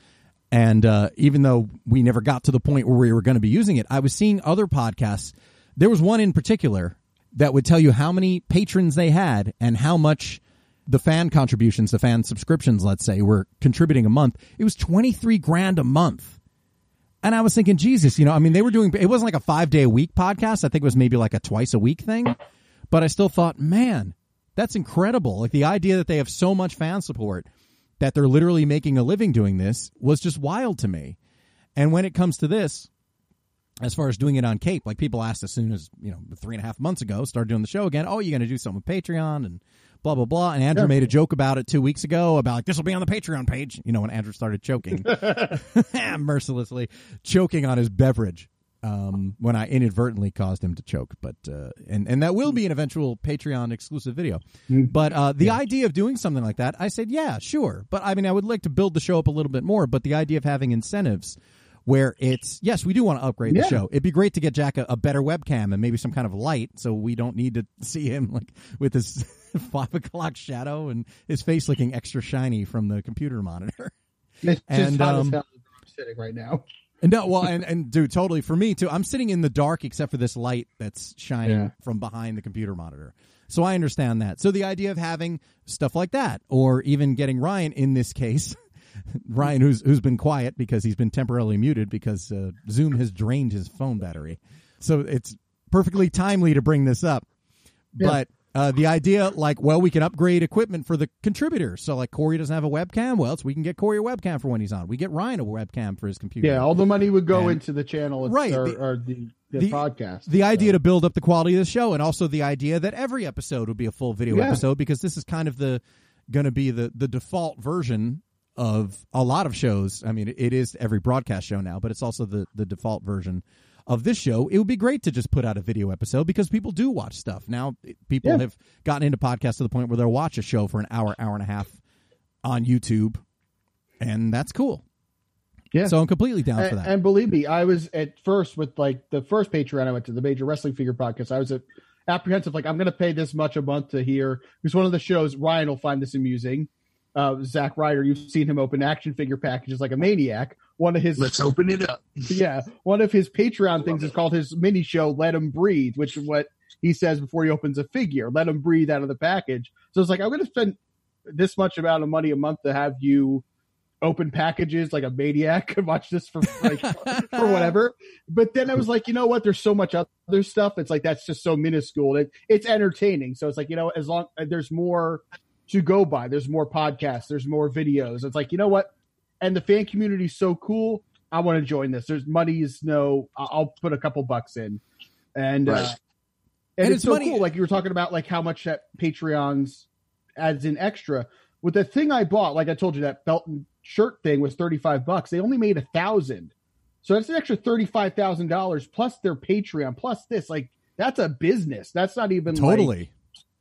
And uh, even though we never got to the point where we were going to be using it, I was seeing other podcasts. There was one in particular that would tell you how many patrons they had and how much the fan contributions, the fan subscriptions, let's say, were contributing a month. It was 23 grand a month. And I was thinking, Jesus, you know, I mean, they were doing, it wasn't like a five day a week podcast. I think it was maybe like a twice a week thing. But I still thought, man, that's incredible. Like the idea that they have so much fan support that they're literally making a living doing this was just wild to me. And when it comes to this, as far as doing it on Cape, like people asked as soon as, you know, three and a half months ago, started doing the show again, oh, you're going to do something with Patreon and blah, blah, blah. And Andrew made a joke about it two weeks ago about like, this will be on the Patreon page, you know, when Andrew started choking mercilessly, choking on his beverage. Um, when I inadvertently caused him to choke, but uh, and and that will be an eventual Patreon exclusive video. But uh, the idea of doing something like that, I said, yeah, sure. But I mean, I would like to build the show up a little bit more. But the idea of having incentives where it's yes, we do want to upgrade the show. It'd be great to get Jack a, a better webcam and maybe some kind of light, so we don't need to see him like with his five o'clock shadow and his face looking extra shiny from the computer monitor.
It's just
And,
hot
um,
as hell I'm sitting right now.
No, well, and and dude, totally for me too. I'm sitting in the dark except for this light that's shining
Yeah.
from behind the computer monitor. So I understand that. So the idea of having stuff like that, or even getting Ryan in this case, Ryan, who's who's been quiet because he's been temporarily muted because uh, Zoom has drained his phone battery. So it's perfectly timely to bring this up.
Yeah.
But uh, the idea, like, well, we can upgrade equipment for the contributors. So, like, Corey doesn't have a webcam. Well, so we can get Corey a webcam for when he's on. We get Ryan a webcam for his computer.
Yeah, all the money would go
And-
into the channel
Right,
or,
the-
or the, the,
the-
podcast.
the idea to build up the quality of the show and also the idea that every episode would be a full video
Yeah.
episode because this is kind of the going to be the the default version of a lot of shows i mean it- it is every broadcast show now but it's also the the default version of this show it would be great to just put out a video episode because people do watch stuff now people
Yeah.
have gotten into podcasts to the point where they'll watch a show for an hour hour and a half on youtube and that's cool
Yeah.
so i'm completely down for that
and believe me, I was at first with like the first Patreon I went to, the Major Wrestling Figure Podcast. I was apprehensive, like I'm going to pay this much a month to hear because one of the shows Ryan will find this amusing. uh, Zack Ryder, you've seen him open action figure packages like a maniac. One of his
Let's open it up.
yeah, one of his Patreon things is called his mini show "Let Him Breathe," which is what he says before he opens a figure. Let him breathe out of the package. So it's like I'm going to spend this much amount of money a month to have you open packages like a maniac and watch this for like for whatever. But then I was like, you know what? There's so much other stuff. It's like that's just so minuscule. It, it's entertaining. So it's like you know, as long there's more to go by. There's more podcasts. There's more videos. It's like you know what? And the fan community is so cool. I want to join this. There's money is no. I- I'll put a couple bucks in, and uh, and,
And
it's,
it's
so
money-
cool. Like you were talking about, like how much that Patreon's adds in extra. With the thing I bought, like I told you, that belt and shirt thing was thirty five bucks. They only made a thousand, so that's an extra thirty five thousand dollars plus their Patreon plus this. Like that's a business. That's not even like,
Totally.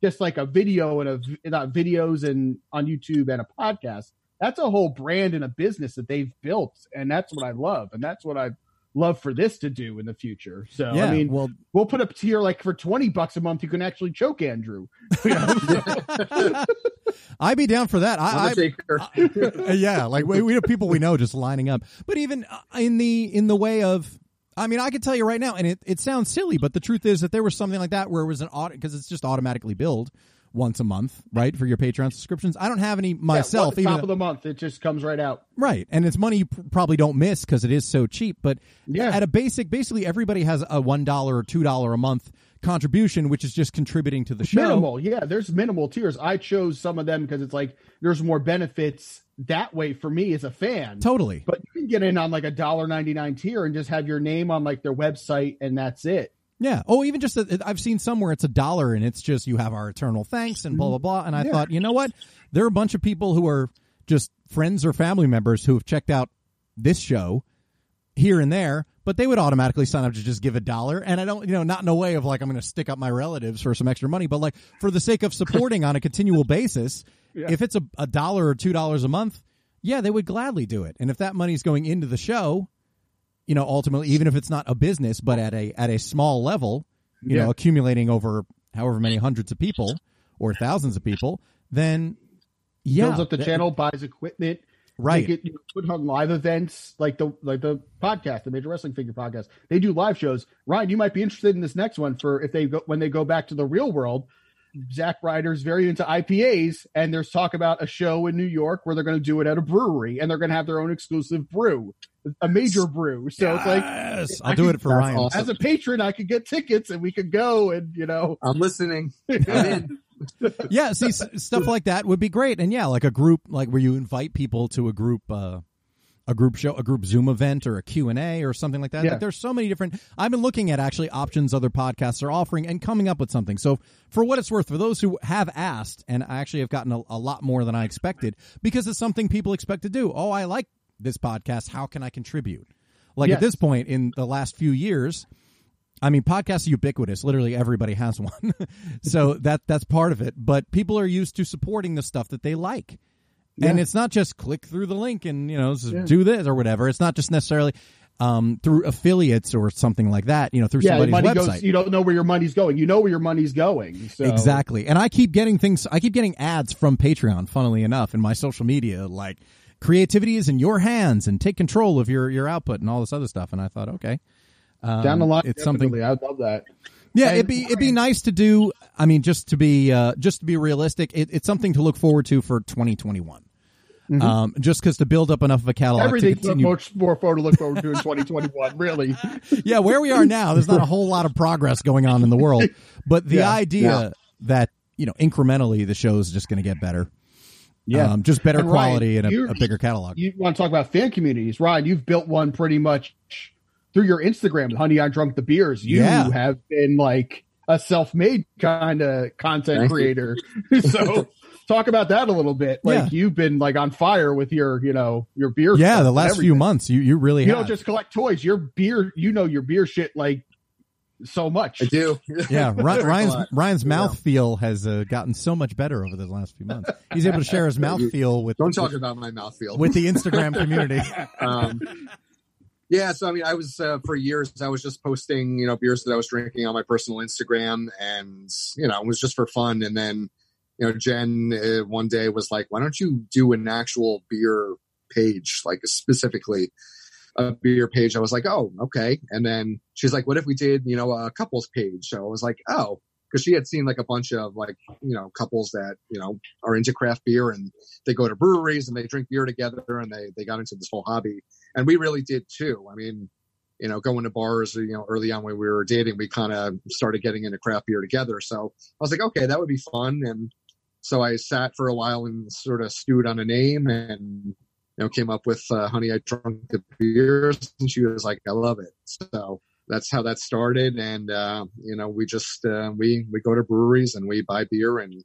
just like a video and a not videos and on YouTube and a podcast. That's a whole brand and a business that they've built, and that's what I love, and that's what I love for this to do in the future. So
yeah.
I mean,
well,
we'll put a tier like for twenty bucks a month, you can actually choke Andrew. You know?
I'd be down for that. I, I. Uh, yeah, like we, we have people we know just lining up. But even uh, in the in the way of, I mean, I can tell you right now, and it, it sounds silly, but the truth is that there was something like that where it was an audit because it's just automatically billed once a month, right, for your Patreon subscriptions. I don't have any myself,
yeah,
even
top of the month, it just comes right out.
right, and it's money you pr- probably don't miss because it is so cheap. But
Yeah.
at a basic, basically everybody has a one dollar or two dollar a month contribution, which is just contributing to the show.
Minimal, yeah. There's minimal tiers. I chose some of them because it's like there's more benefits that way for me as a fan.
Totally.
But you can get in on like a dollar ninety nine tier and just have your name on like their website, and that's it.
Yeah. Oh, even just i I've seen somewhere it's a dollar and it's just you have our eternal thanks and blah blah blah. And I
Yeah.
thought, you know what? There are a bunch of people who are just friends or family members who have checked out this show here and there, but they would automatically sign up to just give a dollar. And I don't, you know, not in a way of like I'm going to stick up my relatives for some extra money, but like for the sake of supporting on a continual basis. If it's a, a dollar or two dollars a month, yeah, they would gladly do it. And if that money's going into the show, you know, ultimately, even if it's not a business, but at a at a small level, you
Yeah.
know, accumulating over however many hundreds of people or thousands of people, then yeah,
Builds up the
that-
channel, buys equipment,
right?
Get you know, put on live events like the like the podcast, the Major Wrestling Figure podcast. They do live shows. Ryan, you might be interested in this next one for if they go when they go back to the real world. Zack Ryder's very into IPAs, and there's talk about a show in New York where they're going to do it at a brewery, and they're going to have their own exclusive brew, a major brew. So it's like,
Yes,
I
I'll do
could-
it for Ryan.
awesome.
as a patron, I could get tickets, and we could go, and you know,
I'm listening. I'm in.
yeah, see, stuff like that would be great, and yeah, like a group, like where you invite people to a group, uh, a group show, a group Zoom event, or a Q and A, or something like that.
Yeah.
Like, there's so many different. I've been looking at actually options other podcasts are offering and coming up with something. So for what it's worth, for those who have asked, and I actually have gotten a, a lot more than I expected because it's something people expect to do. Oh, I like this podcast. How can I contribute? Like at this point in the last few years, I mean, podcasts are ubiquitous. Literally everybody has one. so that that's part of it. But people are used to supporting the stuff that they like. And it's not just click through the link and, you know, s- do this or whatever. It's not just necessarily um, through affiliates or something like that, you know, through
yeah,
somebody's
money
website.
goes. You don't know where your money's going. You know where your money's going. So.
Exactly. And I keep getting things, I keep getting ads from Patreon, funnily enough, in my social media, like creativity is in your hands and take control of your, your output and all this other stuff. And I thought, okay. Um,
Down the line,
it's something
definitely. I love that.
Yeah,
And-
it'd be it'd be nice to do. I mean, just to be uh, just to be realistic, it, it's something to look forward to for 2021. Um, just because to build up enough of a catalog continue.
much more photo to look forward to in 2021. Really,
yeah, where we are now, there's not a whole lot of progress going on in the world, but the
Yeah,
idea
yeah.
that you know incrementally the show is just going to get better.
Yeah.
um, just better
And Ryan,
quality and a, a bigger catalog.
you want to talk about fan communities, Ryan? You've built one pretty much through your Instagram. Honey, I drunk the beers. You
Yeah.
have been like a self-made kind of content
Thank
creator. so. Talk about that a little bit. Like
Yeah.
you've been like on fire with your, you know, your beer.
yeah, the last few months, you you really
You
have.
don't just collect toys. Your beer, you know, your beer shit like so much.
I do.
Yeah, Ry- Ryan's
lot.
Ryan's
Yeah.
mouthfeel has uh, gotten so much better over the last few months. He's able to share his mouth feel with
Don't talk about my mouth feel
with the Instagram community.
um, yeah, so I mean, I was uh, for years I was just posting, you know, beers that I was drinking on my personal Instagram, and you know, it was just for fun. And then
you know, Jen uh, one day was like, "Why don't you do an actual beer page, like specifically a beer page?" I was like, "Oh, okay." And then she's like, "What if we did, you know, a couples page?" So I was like, "Oh." Because she had seen like a bunch of like you know couples that you know are into craft beer and they go to breweries and they drink beer together and they they got into this whole hobby and we really did too. I mean, you know, going to bars, you know, early on when we were dating, we kind of started getting into craft beer together. So I was like, okay, that would be fun. And so I sat for a while and sort of stewed on a name and, you know, came up with uh, Honey, I Drunk the Beers. And she was like, I love it. So that's how that started. And, uh, you know, we just, uh, we, we go to breweries and we buy beer and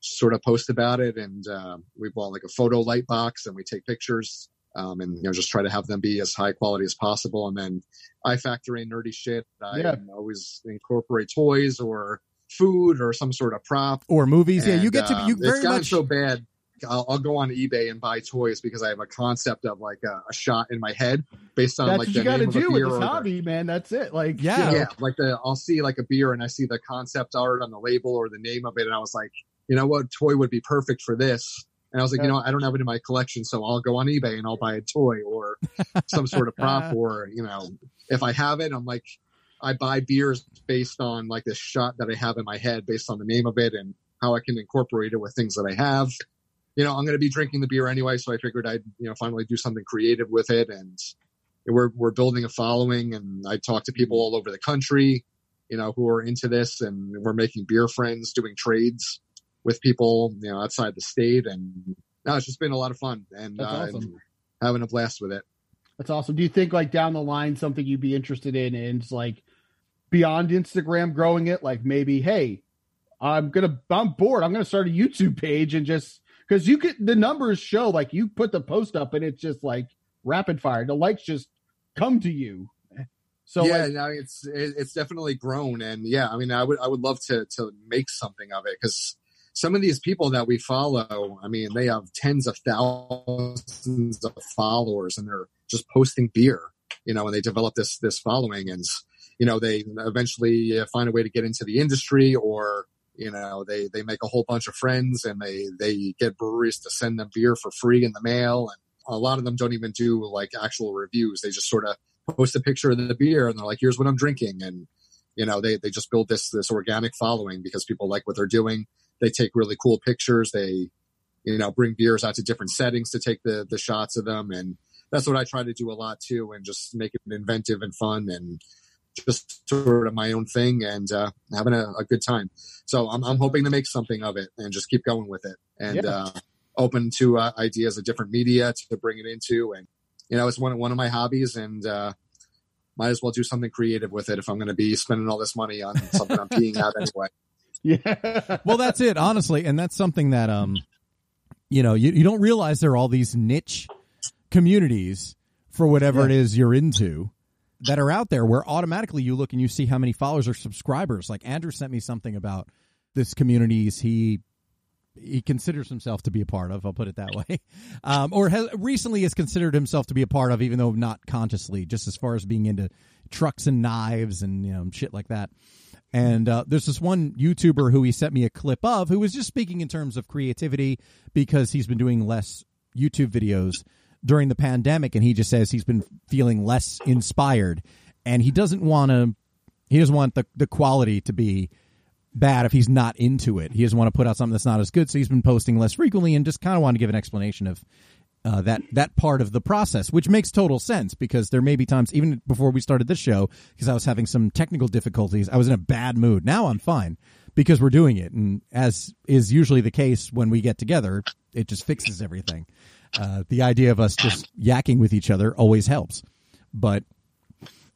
sort of post about it. And, uh, we bought like a photo light box and we take pictures um, and you know just try to have them be as high quality as possible. And then I factor in nerdy shit. I
Yeah.
always incorporate toys or food or some sort of prop.
or movies. yeah, you get to
um,
you very much.
so bad. I'll, I'll go on eBay and buy toys because I have a concept of like a, a shot in my head based on
That's
like
what
the
you got to
name of a
do with
beer
this
or the-
hobby, man. That's it. Like,
Yeah.
yeah, like the I'll see like a beer and I see the concept art on the label or the name of it, and I was like, you know what, toy would be perfect for this. And I was like, you know, I don't have it in my collection, so I'll go on eBay and I'll buy a toy or some sort of prop, or you know, if I have it, I'm like, I buy beers based on like this shot that I have in my head, based on the name of it and how I can incorporate it with things that I have. You know, I'm going to be drinking the beer anyway, so I figured I'd you know finally do something creative with it, and we're we're building a following, and I talk to people all over the country, you know, who are into this, and we're making beer friends, doing trades with people, you know, outside the state, and no, it's just been a lot of fun, and uh,
awesome.
having a blast with it.
That's awesome. Do you think like down the line something you'd be interested in is like beyond Instagram growing it? Like maybe, hey, I'm gonna I'm bored. I'm gonna start a YouTube page and just because you could the numbers show like you put the post up and it's just like rapid fire. The likes just come to you. So
yeah,
like,
no, it's it, it's definitely grown, and yeah, I mean, I would I would love to to make something of it because some of these people that we follow, I mean, they have tens of thousands of followers, and they're just posting beer, you know, and they develop this this following, and you know, they eventually uh, find a way to get into the industry, or you know, they they make a whole bunch of friends, and they they get breweries to send them beer for free in the mail, and a lot of them don't even do like actual reviews; they just sort of post a picture of the beer and they're like, here's what I'm drinking. And, you know, they, they just build this, this organic following because people like what they're doing. They take really cool pictures. They, you know, bring beers out to different settings to take the, the shots of them. And that's what I try to do a lot too. And just make it inventive and fun and just sort of my own thing and, uh, having a, a good time. So I'm, I'm hoping to make something of it and just keep going with it and,
Yeah.
uh, open to uh, ideas of different media to bring it into and you know, it's one one of my hobbies, and uh, might as well do something creative with it if I'm going to be spending all this money on something I'm peeing out anyway.
yeah.
well, that's it, honestly, and that's something that um, you know, you, you don't realize there are all these niche communities for whatever it is you're into that are out there where automatically you look and you see how many followers or subscribers. Like Andrew sent me something about this communities he he considers himself to be a part of. I'll put it that way, um, or has recently has considered himself to be a part of, even though not consciously. Just as far as being into trucks and knives and you know shit like that. And uh, there's this one YouTuber who he sent me a clip of who was just speaking in terms of creativity because he's been doing less YouTube videos during the pandemic, and he just says he's been feeling less inspired, and he doesn't want to. He doesn't want the the quality to be bad if he's not into it. He doesn't want to put out something that's not as good, so he's been posting less frequently, and just kind of want to give an explanation of uh, that that part of the process, which makes total sense because there may be times, even before we started this show, because I was having some technical difficulties, I was in a bad mood. Now I'm fine because we're doing it, and as is usually the case when we get together, it just fixes everything. Uh, the idea of us just yakking with each other always helps, but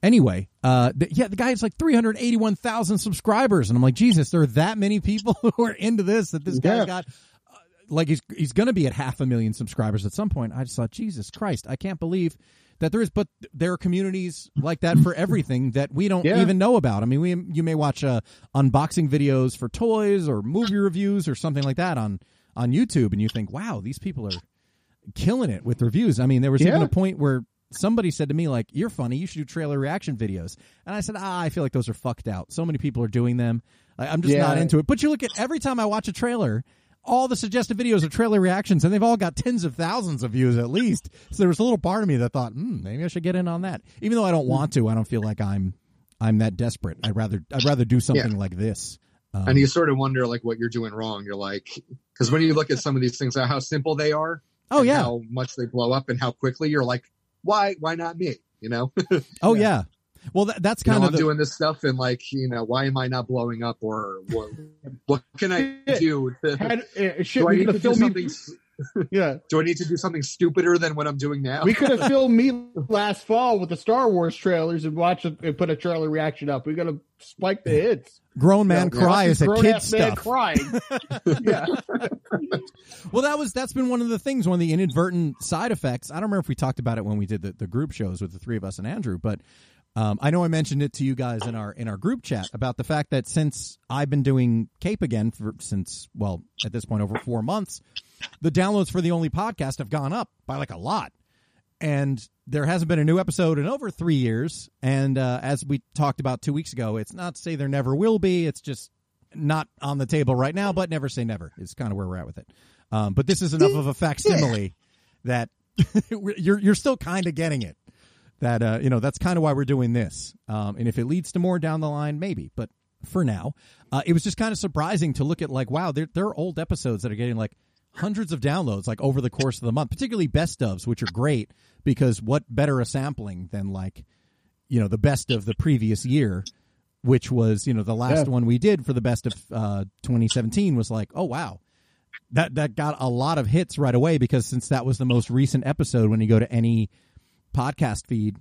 anyway, uh, th- yeah, the guy has like 381,000 subscribers. And I'm like, Jesus, there are that many people who are into this that this guy's
Yeah.
got. Uh, like he's he's going to be at half a million subscribers at some point. I just thought, Jesus Christ, I can't believe that there is. But there are communities like that for everything that we don't
Yeah.
even know about. I mean, we you may watch uh, unboxing videos for toys or movie reviews or something like that on on YouTube, and you think, wow, these people are killing it with reviews. I mean, there was even a point where somebody said to me like, "You're funny. You should do trailer reaction videos." And I said, "Ah, I feel like those are fucked out. So many people are doing them. I'm just
Yeah.
not into it." But you look at every time I watch a trailer, all the suggested videos are trailer reactions, and they've all got tens of thousands of views at least. So there was a little part of me that thought, hmm, maybe I should get in on that. Even though I don't want to, I don't feel like I'm I'm that desperate. I'd rather I'd rather do something like this. Um,
and you sort of wonder like what you're doing wrong. You're like, because when you look at some of these things, how simple they are,
oh yeah,
how much they blow up and how quickly, you're like, why, why not me? You know,
oh yeah. Well, that, that's
know,
kind
I'm
of the,
doing this stuff and like, you know, why am I not blowing up or what, what can I do? To,
Had, uh, shit,
do I need to do something?
Me. Yeah,
Do I need to do something stupider than what I'm doing now?
we could have filmed me last fall with the Star Wars trailers and watch it and put a trailer reaction up. We got to spike the hits.
grown man
Yeah,
cry is a kid
Grown-ass man
stuff.
crying. yeah,
Well, that was that's been one of the things, one of the inadvertent side effects. I don't remember if we talked about it when we did the, the group shows with the three of us and Andrew, but um, I know I mentioned it to you guys in our in our group chat about the fact that since I've been doing Cape again for since well at this point over four months, the downloads for the only podcast have gone up by like a lot, and there hasn't been a new episode in over three years. And uh, as we talked about two weeks ago, it's not to say there never will be. It's just not on the table right now, but never say never is kind of where we're at with it. Um, but this is enough of a facsimile that you're you're still kind of getting it. That uh, you know that's kind of why we're doing this. Um, and if it leads to more down the line, maybe. But for now, uh, it was just kind of surprising to look at like, wow, there there are old episodes that are getting like hundreds of downloads like over the course of the month, particularly best ofs, which are great because what better a sampling than like you know the best of the previous year which was you know the last
Yeah.
one we did for the best of uh, 2017 was like oh wow that that got a lot of hits right away because since that was the most recent episode when you go to any podcast feed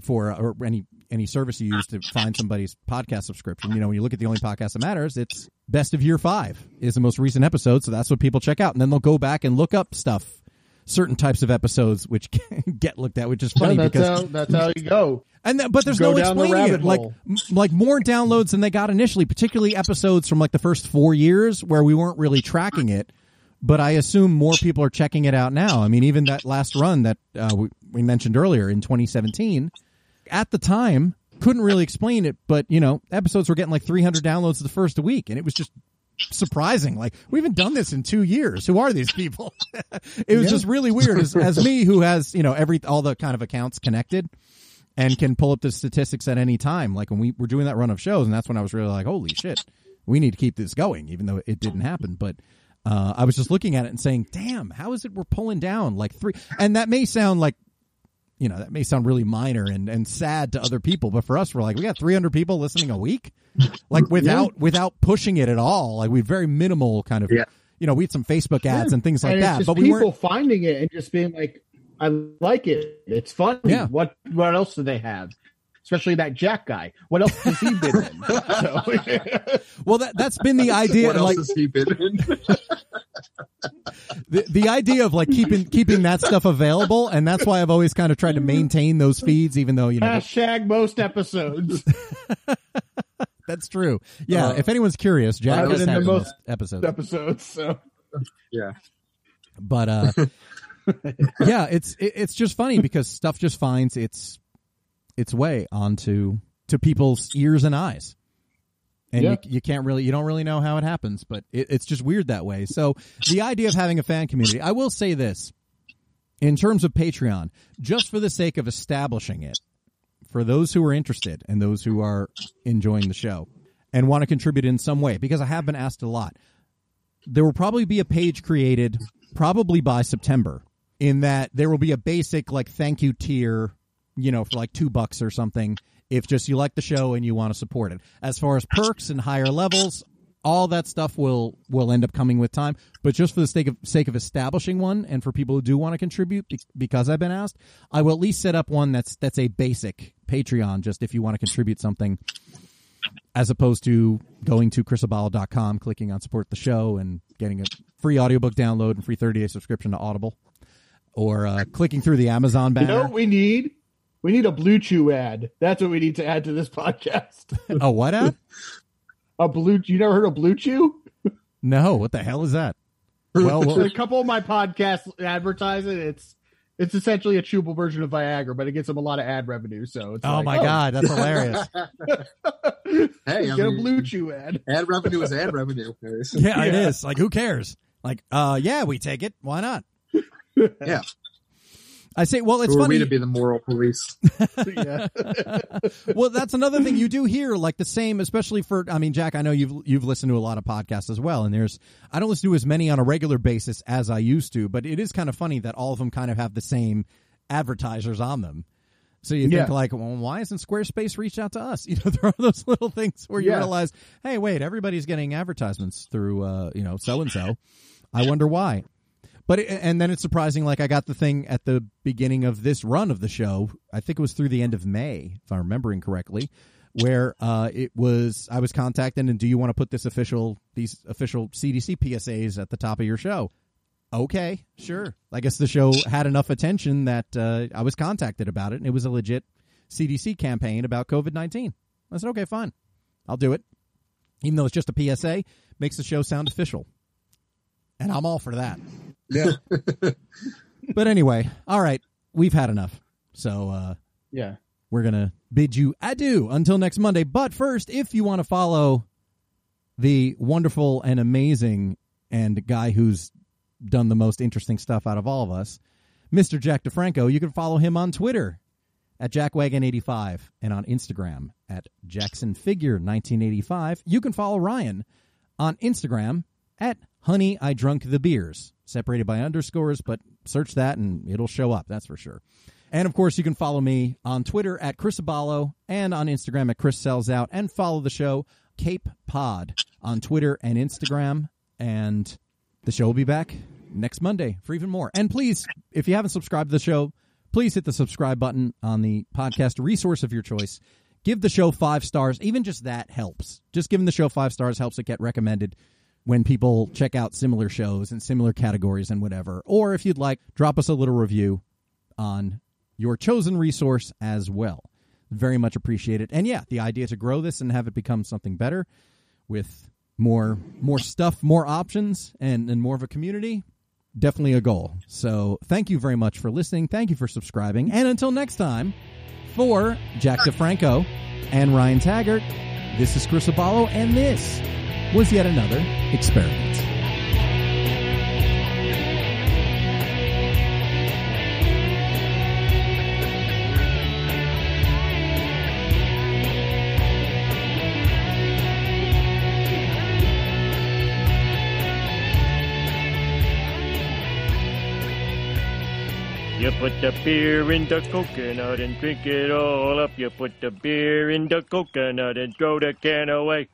for or any any service you use to find somebody's podcast subscription you know when you look at the only podcast that matters it's best of year 5 is the most recent episode so that's what people check out and then they'll go back and look up stuff certain types of episodes which get looked at which is funny
that's
because
how that's how you go.
and that, but there's
Go
no
down the
it. Like m- like more downloads than they got initially, particularly episodes from like the first four years where we weren't really tracking it. But I assume more people are checking it out now. I mean, even that last run that uh, we, we mentioned earlier in 2017, at the time couldn't really explain it. But you know, episodes were getting like 300 downloads the first week, and it was just surprising. Like we haven't done this in two years. Who are these people? it was just really weird. As, as me, who has you know every all the kind of accounts connected and can pull up the statistics at any time. Like when we were doing that run of shows, and that's when I was really like, holy shit, we need to keep this going, even though it didn't happen. But uh, I was just looking at it and saying, damn, how is it we're pulling down like three? And that may sound like, you know, that may sound really minor and, and sad to other people, but for us, we're like, we got 300 people listening a week, like without without pushing it at all. Like we very minimal kind of,
Yeah.
you know, we had some Facebook ads and things like
and
that, but we
people
weren't.
finding it and just being like, "I like it. It's fun
Yeah.
What What else do they have? Especially that Jack guy. What else has he been in? So,
Well, that that's been the idea.
what else
like
has he been in?
the the idea of like keeping keeping that stuff available, and that's why I've always kind of tried to maintain those feeds, even though you know
hashtag most episodes.
that's true. Yeah,
Uh,
if anyone's curious, Jack
other
has
than
had
the
the
most
most episodes,
episodes. So
yeah.
but uh, yeah, it's it, it's just funny because stuff just finds its its way onto to people's ears and eyes. And
Yeah.
you, you can't really, you don't really know how it happens, but it, it's just weird that way. So the idea of having a fan community, I will say this, in terms of Patreon, just for the sake of establishing it, for those who are interested and those who are enjoying the show and want to contribute in some way, because I have been asked a lot, there will probably be a page created probably by September in that there will be a basic like thank you tier, you know, for like two bucks or something if just you like the show and you want to support it. As far as perks and higher levels, all that stuff will will end up coming with time. But just for the sake of sake of establishing one, and for people who do want to contribute, because I've been asked, I will at least set up one that's that's a basic Patreon. Just if you want to contribute something, as opposed to going to chrisabalo.com, clicking on support the show, and getting a free audiobook download and free thirty day subscription to Audible, or uh, clicking through the Amazon
you
banner.
know what we need? We need a BlueChew ad. That's what we need to add to this podcast.
oh, what ad?
A blue. You never heard of BlueChew?
No, what the hell is that? Well, well
a couple of my podcasts advertise it. It's it's essentially a chewable version of Viagra, but it gets them a lot of ad revenue. So it's
oh
like,
my god, that's hilarious.
Hey, I
get a
mean-
BlueChew ad.
Ad revenue is ad revenue.
Yeah, it
Yeah.
is. Like, who cares? Like, uh, yeah, we take it. Why not?
Yeah.
I say, well, it's
Who are
funny.
we to be the moral police?
well, that's another thing you do hear, like the same, especially for. I mean, Jack, I know you've you've listened to a lot of podcasts as well, and there's I don't listen to as many on a regular basis as I used to, but it is kind of funny that all of them kind of have the same advertisers on them. So you think
Yeah.
like, well, why isn't Squarespace reached out to us? You know, there are those little things where you
Yeah.
realize, hey, wait, everybody's getting advertisements through, uh, you know, so and so. I wonder why. But it, and then it's surprising. Like I got the thing at the beginning of this run of the show. I think it was through the end of May, if I'm remembering correctly, where uh, it was I was contacted and do you want to put this official these official CDC PSAs at the top of your show? Okay, sure. I guess the show had enough attention that uh, I was contacted about it, and it was a legit CDC campaign about COVID nineteen. I said, okay, fine, I'll do it, even though it's just a PSA. Makes the show sound official, and I'm all for that
Yeah.
but anyway, all right, we've had enough. So uh,
Yeah.
we're gonna bid you adieu until next Monday. But first, if you want to follow the wonderful and amazing and guy who's done the most interesting stuff out of all of us, Mr. Jack DeFranco, you can follow him on Twitter at JackWagon85 and on Instagram at JacksonFigure1985. You can follow Ryan on Instagram at Honey I Drunk the Beers, separated by underscores, but search that and it'll show up, that's for sure. And of course, you can follow me on Twitter at Chris Abalo and on Instagram at Chris Sells Out and follow the show Cape Pod on Twitter and Instagram. And the show will be back next Monday for even more. And please, if you haven't subscribed to the show, please hit the subscribe button on the podcast resource of your choice. Give the show five stars. Even just that helps. Just giving the show five stars helps it get recommended when people check out similar shows and similar categories and whatever. Or if you'd like, drop us a little review on your chosen resource as well. Very much appreciated. And yeah, the idea to grow this and have it become something better with more more stuff, more options, and, and more of a community. Definitely a goal. So thank you very much for listening. Thank you for subscribing. And until next time, for Jack DeFranco and Ryan Taggart, this is Chris Abalo, and this was yet another experiment.
You put the beer in the coconut and drink it all up. You put the beer in the coconut and throw the can away.